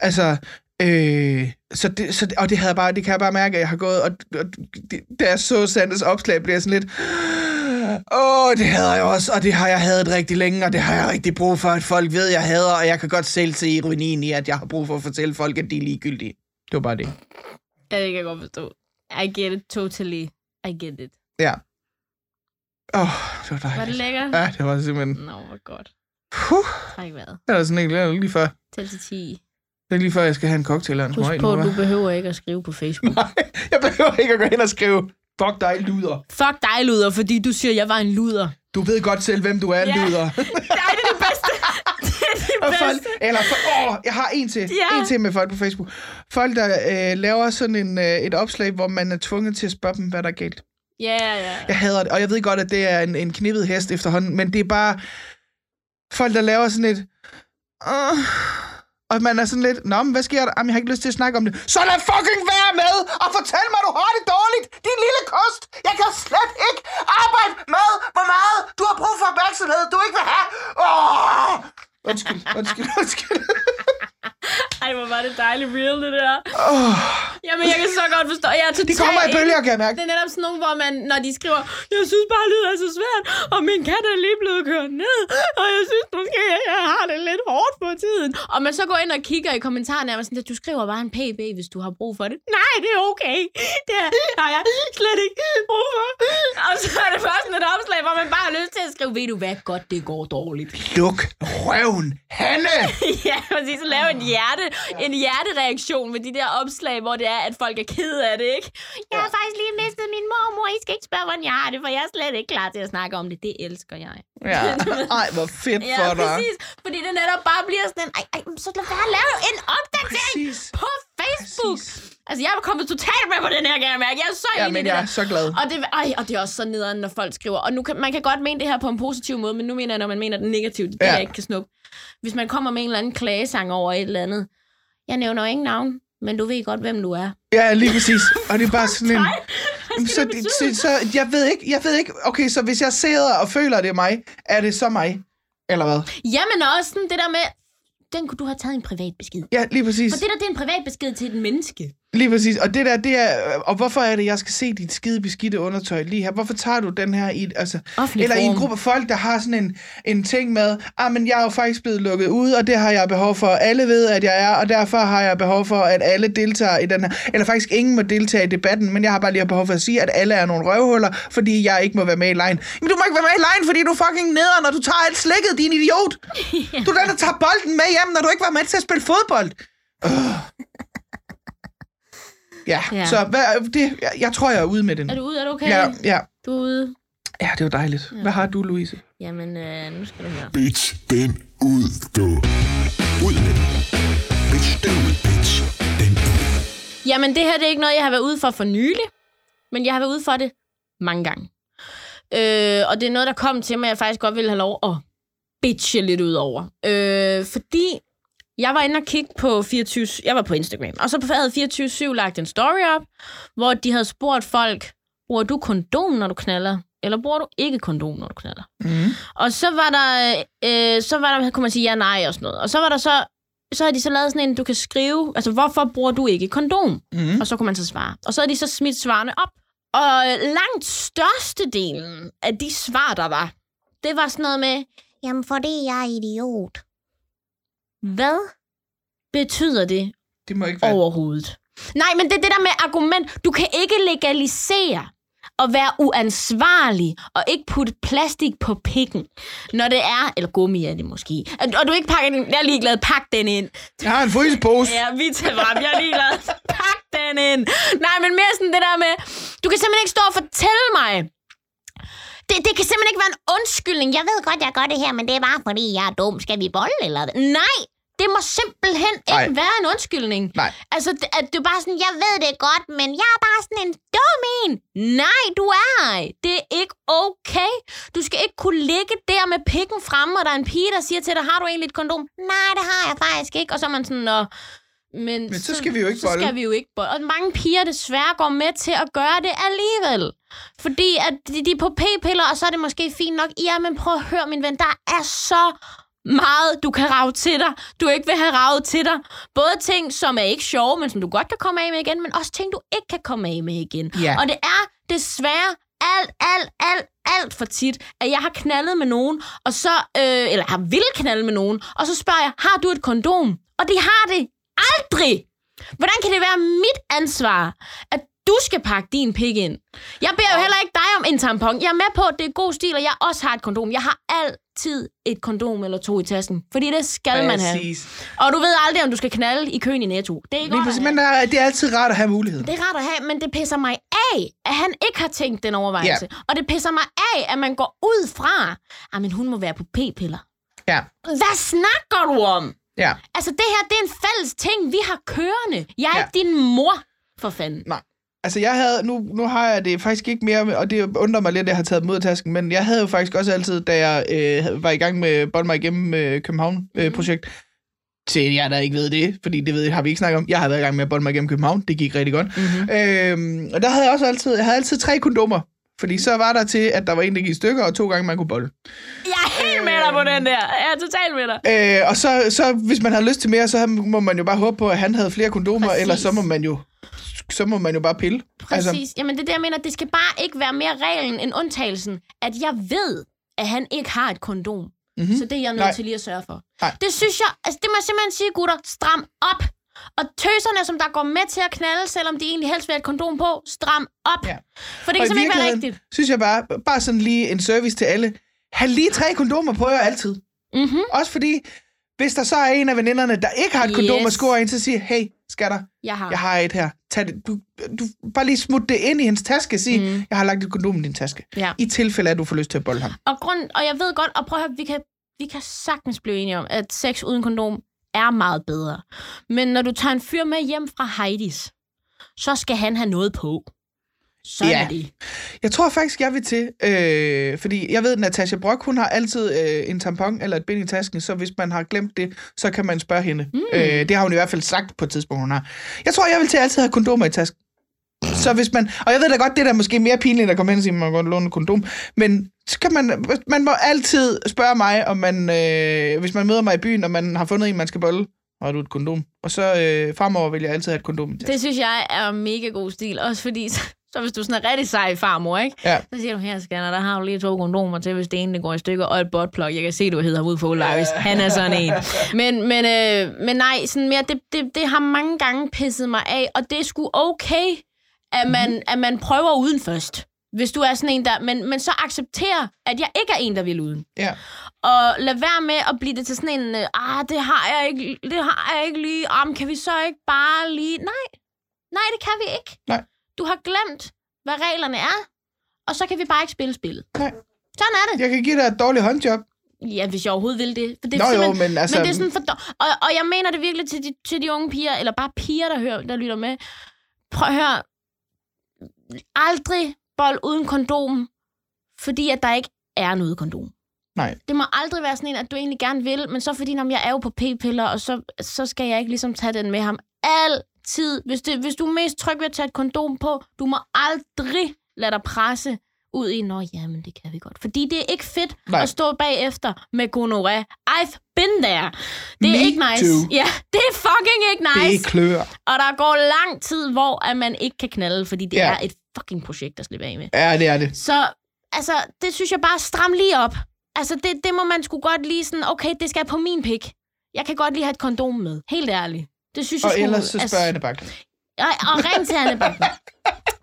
B: Altså, øh, så det, så, og det, havde jeg bare, det kan jeg bare mærke, at jeg har gået, og, og det, da jeg så Sanders opslag, bliver jeg sådan lidt, åh, det hader jeg også, og det har jeg hadet rigtig længe, og det har jeg rigtig brug for, at folk ved, jeg hader, og jeg kan godt selv se ironien i, at jeg har brug for at fortælle folk, at de er ligegyldige. Det var bare det.
C: Ja, det kan jeg godt forstå. I get it totally. I get it.
B: Ja. Åh, oh, det var dejligt.
C: Var det lækkert?
B: Ja, det var simpelthen...
C: Nå, hvor godt.
B: Puh,
C: Træk vejret.
B: det var sådan ikke lige før.
C: Tæl til 10.
B: Det er lige før, jeg skal have en cocktail og en
C: Husk på, du behøver ikke at skrive på Facebook.
B: Nej, jeg behøver ikke at gå hen og skrive, fuck dig, luder.
C: Fuck dig, luder, fordi du siger, jeg var en luder.
B: Du ved godt selv, hvem du er,
C: Ja.
B: luder.
C: Nej, det er det bedste. Det er det
B: Og folk, eller for, åh, jeg har en til.
C: Ja.
B: En til med folk på Facebook. Folk, der øh, laver sådan en, øh, et opslag, hvor man er tvunget til at spørge dem, hvad der er galt.
C: Ja, ja.
B: Jeg hader det, og jeg ved godt, at det er en, en knippet hest efterhånden, men det er bare folk, der laver sådan et... Uh, og man er sådan lidt, Nå, men hvad sker der? Jamen, jeg har ikke lyst til at snakke om det. Så lad fucking være med og fortæl mig, du har det dårligt. Din lille kost. Jeg kan slet ikke arbejde med, hvor meget du har brug for opmærksomhed, du ikke vil have. Åh! Undskyld, undskyld, undskyld.
C: Ej, hvor
B: var
C: det dejligt real, det der.
B: Oh.
C: Jamen, jeg kan så godt forstå. Jeg er det
B: kommer i bølger, kan jeg mærke.
C: Det er netop sådan nogle, hvor man, når de skriver, jeg synes bare, det er så svært, og min kat er lige blevet kørt ned, og jeg synes måske, jeg har det lidt hårdt på tiden. Og man så går ind og kigger i kommentarerne, og man sådan, at du skriver bare en pb, hvis du har brug for det. Nej, det er okay. Det har jeg slet ikke brug for. Og så er det først sådan et opslag, hvor man bare har lyst til at skrive, ved du hvad, godt det går dårligt.
B: Luk røven, Hanne!
C: ja, præcis, så laver en ja hjerte, en hjertereaktion med de der opslag, hvor det er, at folk er ked af det, ikke? Jeg har faktisk lige mistet min mormor. I skal ikke spørge, hvordan jeg har det, for jeg er slet ikke klar til at snakke om det. Det elsker jeg.
B: Ja. Ej, hvor fedt
C: Ja,
B: for dig.
C: præcis. Fordi det netop bare bliver sådan en, ej, ej, så lad være at lave en opdatering
B: Præcis.
C: på Facebook.
B: Præcis.
C: Altså, jeg er kommet totalt med på den her, kan jeg mærke. Jeg er så
B: Ja, men
C: det
B: jeg
C: der.
B: er så glad.
C: Og det, ej, og det er også så nederen, når folk skriver. Og nu kan, man kan godt mene det her på en positiv måde, men nu mener jeg, når man mener det negativt, det er
B: Ja.
C: ja. jeg ikke kan snuppe. Hvis man kommer med en eller anden klagesang over et eller andet. Jeg nævner ingen navn, men du ved godt, hvem du er.
B: Ja, lige præcis. Og det er bare sådan en... Så, så, så, jeg ved ikke, jeg ved ikke, okay, så hvis jeg sidder og føler, det er mig, er det så mig? Eller hvad?
C: Jamen også sådan det der med, den kunne du have taget en privat besked.
B: Ja, lige præcis.
C: For det der, det er en privat besked til et menneske.
B: Lige præcis. Og det der, det er... Og hvorfor er det, jeg skal se dit skide beskidte undertøj lige her? Hvorfor tager du den her i... Altså,
C: Offentlig
B: eller i en gruppe folk, der har sådan en, en ting med, ah, men jeg er jo faktisk blevet lukket ud, og det har jeg behov for. Alle ved, at jeg er, og derfor har jeg behov for, at alle deltager i den her. Eller faktisk ingen må deltage i debatten, men jeg har bare lige behov for at sige, at alle er nogle røvhuller, fordi jeg ikke må være med i lejen. Men du må ikke være med i lejen, fordi du er fucking neder, når du tager alt slikket, din idiot. Du er den, der tager bolden med hjem, når du ikke var med til at spille fodbold. Ja, ja,
C: Ja.
B: så hvad, det, jeg, jeg tror, jeg er ude med den.
C: Er du ude? Er du okay?
B: Ja, ja.
C: Du er ude?
B: ja, det var dejligt. Hvad har du, Louise?
C: Jamen, øh, nu skal du høre.
A: Bitch, den ud, du. Ud med den. Bitch, den ud, bitch. Den ud.
C: Jamen, det her det er ikke noget, jeg har været ude for for nylig, men jeg har været ude for det mange gange. Øh, og det er noget, der kom til mig, jeg faktisk godt ville have lov at bitche lidt ud over. Øh, fordi jeg var inde og kigge på 24... Jeg var på Instagram, og så havde 24-7 lagt en story op, hvor de havde spurgt folk, bruger du kondom, når du knaller? Eller bruger du ikke kondom, når du knaller?
B: Mm.
C: Og så var der, øh, så var der, kunne man sige ja, nej og sådan noget. Og så var der så, så havde de så lavet sådan en, du kan skrive, altså hvorfor bruger du ikke kondom?
B: Mm.
C: Og så kunne man så svare. Og så havde de så smidt svarene op. Og langt størstedelen af de svar, der var, det var sådan noget med, jamen fordi jeg er idiot. Hvad betyder det
B: Det må ikke være...
C: overhovedet? Nej, men det er det der med argument. Du kan ikke legalisere at være uansvarlig og ikke putte plastik på pikken, når det er, eller gummi er det måske, og du ikke pakker den, jeg er ligeglad, pak den ind.
B: Jeg har en frysepose.
C: Ja, vi tager frem, jeg er ligeglad, pak den ind. Nej, men mere sådan det der med, du kan simpelthen ikke stå og fortælle mig, det, det kan simpelthen ikke være en undskyldning. Jeg ved godt, jeg gør det her, men det er bare fordi, jeg er dum. Skal vi bolle eller hvad? Nej, det må simpelthen ikke
B: Nej.
C: være en undskyldning.
B: Nej.
C: Altså, at det er bare sådan, jeg ved det godt, men jeg er bare sådan en dum en. Nej, du er ej. Det er ikke okay. Du skal ikke kunne ligge der med pikken fremme, og der er en pige, der siger til dig, har du egentlig et kondom? Nej, det har jeg faktisk ikke. Og så er man sådan, Nå, men,
B: Men så skal vi jo ikke
C: så
B: bolle."
C: skal vi jo ikke bolle. Og mange piger desværre går med til at gøre det alligevel. Fordi at de, de er på p-piller, og så er det måske fint nok. Ja, men prøv at høre, min ven, der er så meget, du kan rave til dig, du ikke vil have ravet til dig. Både ting, som er ikke sjove, men som du godt kan komme af med igen, men også ting, du ikke kan komme af med igen.
B: Ja.
C: Og det er desværre alt, alt, alt, alt for tit, at jeg har knaldet med nogen, og så, øh, eller har vil knalde med nogen, og så spørger jeg, har du et kondom? Og de har det aldrig. Hvordan kan det være mit ansvar, at du skal pakke din pik ind? Jeg beder jo heller ikke dig om en tampon. Jeg er med på, at det er god stil, og jeg også har et kondom. Jeg har altid et kondom eller to i tasken, fordi det skal man have.
B: Præcis.
C: Og du ved aldrig, om du skal knalde i køen i Netto. Det er ikke
B: Lige
C: godt
B: præcis. Men er- det er altid rart at have muligheden.
C: Det er rart at have, men det pisser mig af, at han ikke har tænkt den overvejelse. Ja. Og det pisser mig af, at man går ud fra, at men hun må være på p-piller.
B: Ja.
C: Hvad snakker du om?
B: Ja.
C: Altså, det her, det er en fælles ting, vi har kørende. Jeg er
B: Ja.
C: ikke din mor, for fanden.
B: Altså, jeg havde, nu, nu har jeg det faktisk ikke mere, og det undrer mig lidt, at jeg har taget mod tasken, men jeg havde jo faktisk også altid, da jeg øh, var i gang med Bold mig igennem øh, København-projekt, til jer, der ikke ved det, fordi det ved, har vi ikke snakket om. Jeg har været i gang med at mig igennem København. Det gik rigtig godt.
C: Mm-hmm.
B: Øhm, og der havde jeg også altid, jeg havde altid tre kondomer. Fordi så var der til, at der var en, der gik i stykker, og to gange man kunne bolle.
C: Jeg er helt med dig på den der. Jeg er totalt med dig.
B: Øh, og så, så, hvis man havde lyst til mere, så må man jo bare håbe på, at han havde flere kondomer,
C: Præcis.
B: ellers så må man jo så må man jo bare pille.
C: Præcis. Altså, Jamen, det er det, jeg mener. Det skal bare ikke være mere reglen end undtagelsen, at jeg ved, at han ikke har et kondom. Mm-hmm. Så det er jeg nødt
B: Nej.
C: til lige at sørge for.
B: Nej.
C: Det synes jeg, altså det må jeg simpelthen sige, gutter, stram op. Og tøserne, som der går med til at knalde, selvom de egentlig helst vil have et kondom på, stram op.
B: Ja.
C: For det kan simpelthen ikke være rigtigt.
B: synes jeg bare, bare sådan lige en service til alle. Ha' lige tre kondomer på jer altid.
C: Mm-hmm.
B: Også fordi, hvis der så er en af veninderne, der ikke har et kondom
C: Yes.
B: og score ind, så siger hey, skatter,
C: Jeg har.
B: jeg har et her. Tag det. Du, du, bare lige smut det ind i hendes taske og sig,
C: Mm.
B: jeg har lagt et kondom i din taske.
C: Ja.
B: I tilfælde, at du får lyst til at bolde ham.
C: Og, grund, og jeg ved godt, og prøv at høre, vi kan, vi kan sagtens blive enige om, at sex uden kondom er meget bedre. Men når du tager en fyr med hjem fra Heidis, så skal han have noget på. Sådan
B: Ja.
C: er det.
B: Jeg tror faktisk, jeg vil til, øh, fordi jeg ved, at Natasha Brock, hun har altid øh, en tampon eller et bind i tasken, så hvis man har glemt det, så kan man spørge hende. Mm. Øh, det har hun i hvert fald sagt på et tidspunkt, hun har. Jeg tror, jeg vil til altid have kondomer i tasken. Så hvis man, og jeg ved da godt, det der er måske mere pinligt at komme hen og sige, at man godt låne et kondom, men så kan man, man må altid spørge mig, om man, øh, hvis man møder mig i byen, og man har fundet en, man skal bolle, har du et kondom? Og så øh, fremover vil jeg altid have et kondom i tasken.
C: Det synes jeg er mega god stil. Også fordi, så, hvis du sådan er rigtig sej farmor, ikke?
B: Ja.
C: Så siger du, her scanner, der har du lige to kondomer til, hvis det ene det går i stykker, og et botplug. Jeg kan se, du hedder ud for Olaris. Han er sådan en. Men, men, øh, men nej, sådan mere, det, det, det har mange gange pisset mig af, og det er sgu okay, at man, mm. at man prøver uden først. Hvis du er sådan en der, men, men så accepter, at jeg ikke er en, der vil uden.
B: Ja.
C: Og lad være med at blive det til sådan en, ah, det har jeg ikke, det har jeg ikke lige, ah, kan vi så ikke bare lige, nej, nej, det kan vi ikke.
B: Nej.
C: Du har glemt, hvad reglerne er, og så kan vi bare ikke spille spillet.
B: Nej.
C: Sådan er det.
B: Jeg kan give dig et dårligt håndjob.
C: Ja, hvis jeg overhovedet vil det. For det er
B: Nå jo, men altså...
C: men det er sådan for og, og jeg mener det virkelig til de, til de unge piger, eller bare piger, der, hører, der lytter med. Prøv at høre. Aldrig bold uden kondom, fordi at der ikke er noget kondom.
B: Nej.
C: Det må aldrig være sådan en, at du egentlig gerne vil, men så fordi, når jeg er jo på p-piller, og så, så skal jeg ikke ligesom tage den med ham. Altid. Hvis, det, hvis du er mest tryg ved at tage et kondom på, du må aldrig lade dig presse ud i, nå jamen, det kan vi godt. Fordi det er ikke fedt
B: Nej.
C: At stå bagefter med gonoré. I've been there. Det er
B: Me
C: ikke nice.
B: too.
C: Ja, det er fucking ikke nice.
B: Det klør.
C: Og der går lang tid, hvor at man ikke kan knalde, fordi det
B: ja.
C: er et fucking projekt at slippe af med.
B: Ja, det er det.
C: Så altså, det synes jeg bare stram lige op. Altså, det, det må man sgu godt lige sådan, okay, det skal på min pik. Jeg kan godt lige have et kondom med. Helt ærligt. Det synes jeg
B: Og ellers så spørger Anne Bakke.
C: Og, og ring til Anne Bakken.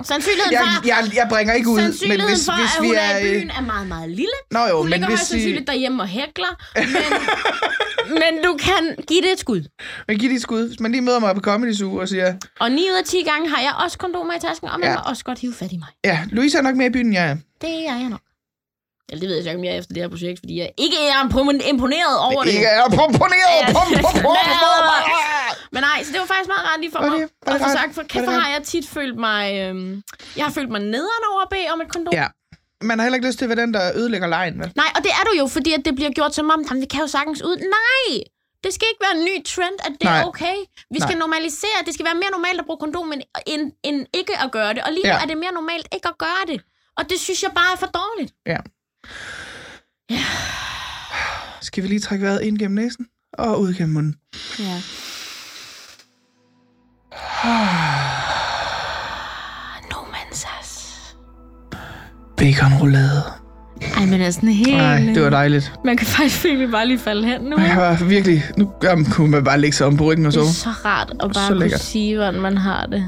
C: Sandsynligheden
B: Jeg,
C: for,
B: jeg, jeg bringer ikke ud, men hvis,
C: for
B: hvis
C: at
B: vi
C: hun
B: er...
C: i
B: øh,
C: byen, er meget, meget lille.
B: Nå jo,
C: Hun
B: men
C: ligger højst
B: hvis
C: sandsynligt
B: vi...
C: derhjemme og hækler. Men, men du kan give det et skud.
B: Men giv det et skud. Hvis man lige møder mig på Comedy Zoo og siger...
C: Og 9 ud af 10 gange har jeg også kondomer i tasken, og man
B: Ja.
C: ja. må også godt hive fat i mig.
B: Ja, Louise er nok mere i byen, er.
C: Det er jeg nok. Eller det ved jeg ikke, om jeg er efter det her projekt, fordi jeg ikke er impon- imponeret over det.
B: Ikke er pom, pom.
C: Men nej, så det var faktisk meget rart lige for mig få
B: rart?
C: sagt, for kæft, har jeg tit følt mig... Øhm, jeg har følt mig nederen over at bede om et kondom.
B: Ja. Man har heller ikke lyst til at være den, der ødelægger lejen, vel?
C: Nej, og det er du jo, fordi at det bliver gjort som om, "Jamen, vi kan jo sagtens ud. Nej! Det skal ikke være en ny trend, at det
B: Nej.
C: er okay. Vi skal normalisere, det skal være mere normalt at bruge kondom, end, end, end ikke at gøre det. Og lige nu
B: Ja.
C: er det mere normalt ikke at gøre det. Og det synes jeg bare er for dårligt.
B: Ja. Skal vi lige trække vejret ind gennem næsen og ud gennem munden?
C: Ja. no man's ass.
B: Baconroulade.
C: Ej, men er sådan helt...
B: Nej, det var dejligt.
C: Man kan faktisk virkelig bare lige falde hen nu.
B: Jeg var virkelig... Nu jamen, kunne man bare lægge sig om på ryggen og
C: Det
B: så.
C: er så rart at bare
B: Så
C: kunne sige, hvordan man har det.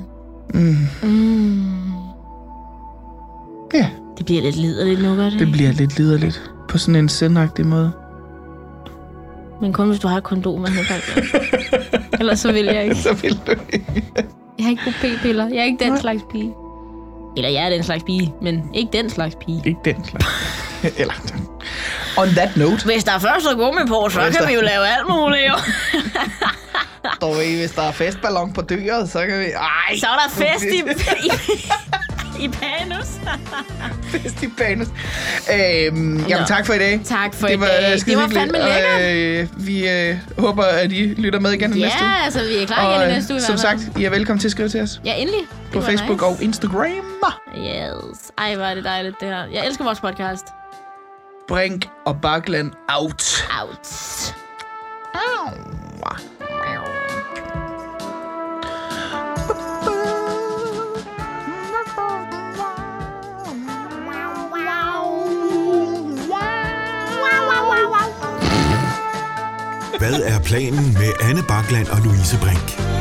B: Mm.
C: Mm.
B: Ja,
C: Det bliver lidt liderligt nu, gør det,
B: det bliver lidt liderligt. På sådan en sendagtig måde.
C: Men kun hvis du har et kondom med Ellers så vil jeg ikke.
B: Så vil du ikke.
C: Jeg har ikke p-piller. Jeg er ikke den
B: Nej.
C: slags pige. Eller jeg er den slags pige, men ikke den slags pige.
B: Ikke den slags. Eller... On that note,
C: Hvis der først er gummi på, så
B: Hvis
C: kan
B: der-
C: vi jo lave alt muligt, jo.
B: du ved, hvis der er festballon på dyret, så kan vi... Ej,
C: Så er der fest i, i, Panus.
B: fest i Panus. Øhm, jamen,
C: Nå.
B: tak for i dag.
C: Tak for
B: det var,
C: i dag.
B: øh,
C: Det var
B: hyggeligt,
C: fandme lækkert.
B: Og, øh, vi øh, håber, at I lytter med igen næste uge.
C: Ja, altså vi er klar igen
B: Og
C: i
B: øh,
C: næste uge.
B: som sagt, I er velkommen til at skrive til os
C: Ja, endelig.
B: på
C: Det
B: Facebook
C: nice.
B: og Instagram.
C: Yes. Ej, hvor er det dejligt, det her. Jeg elsker vores podcast.
B: Brink og Bakland out.
C: Out.
B: Au.
A: Hvad er planen med Anne Bakland og Louise Brink?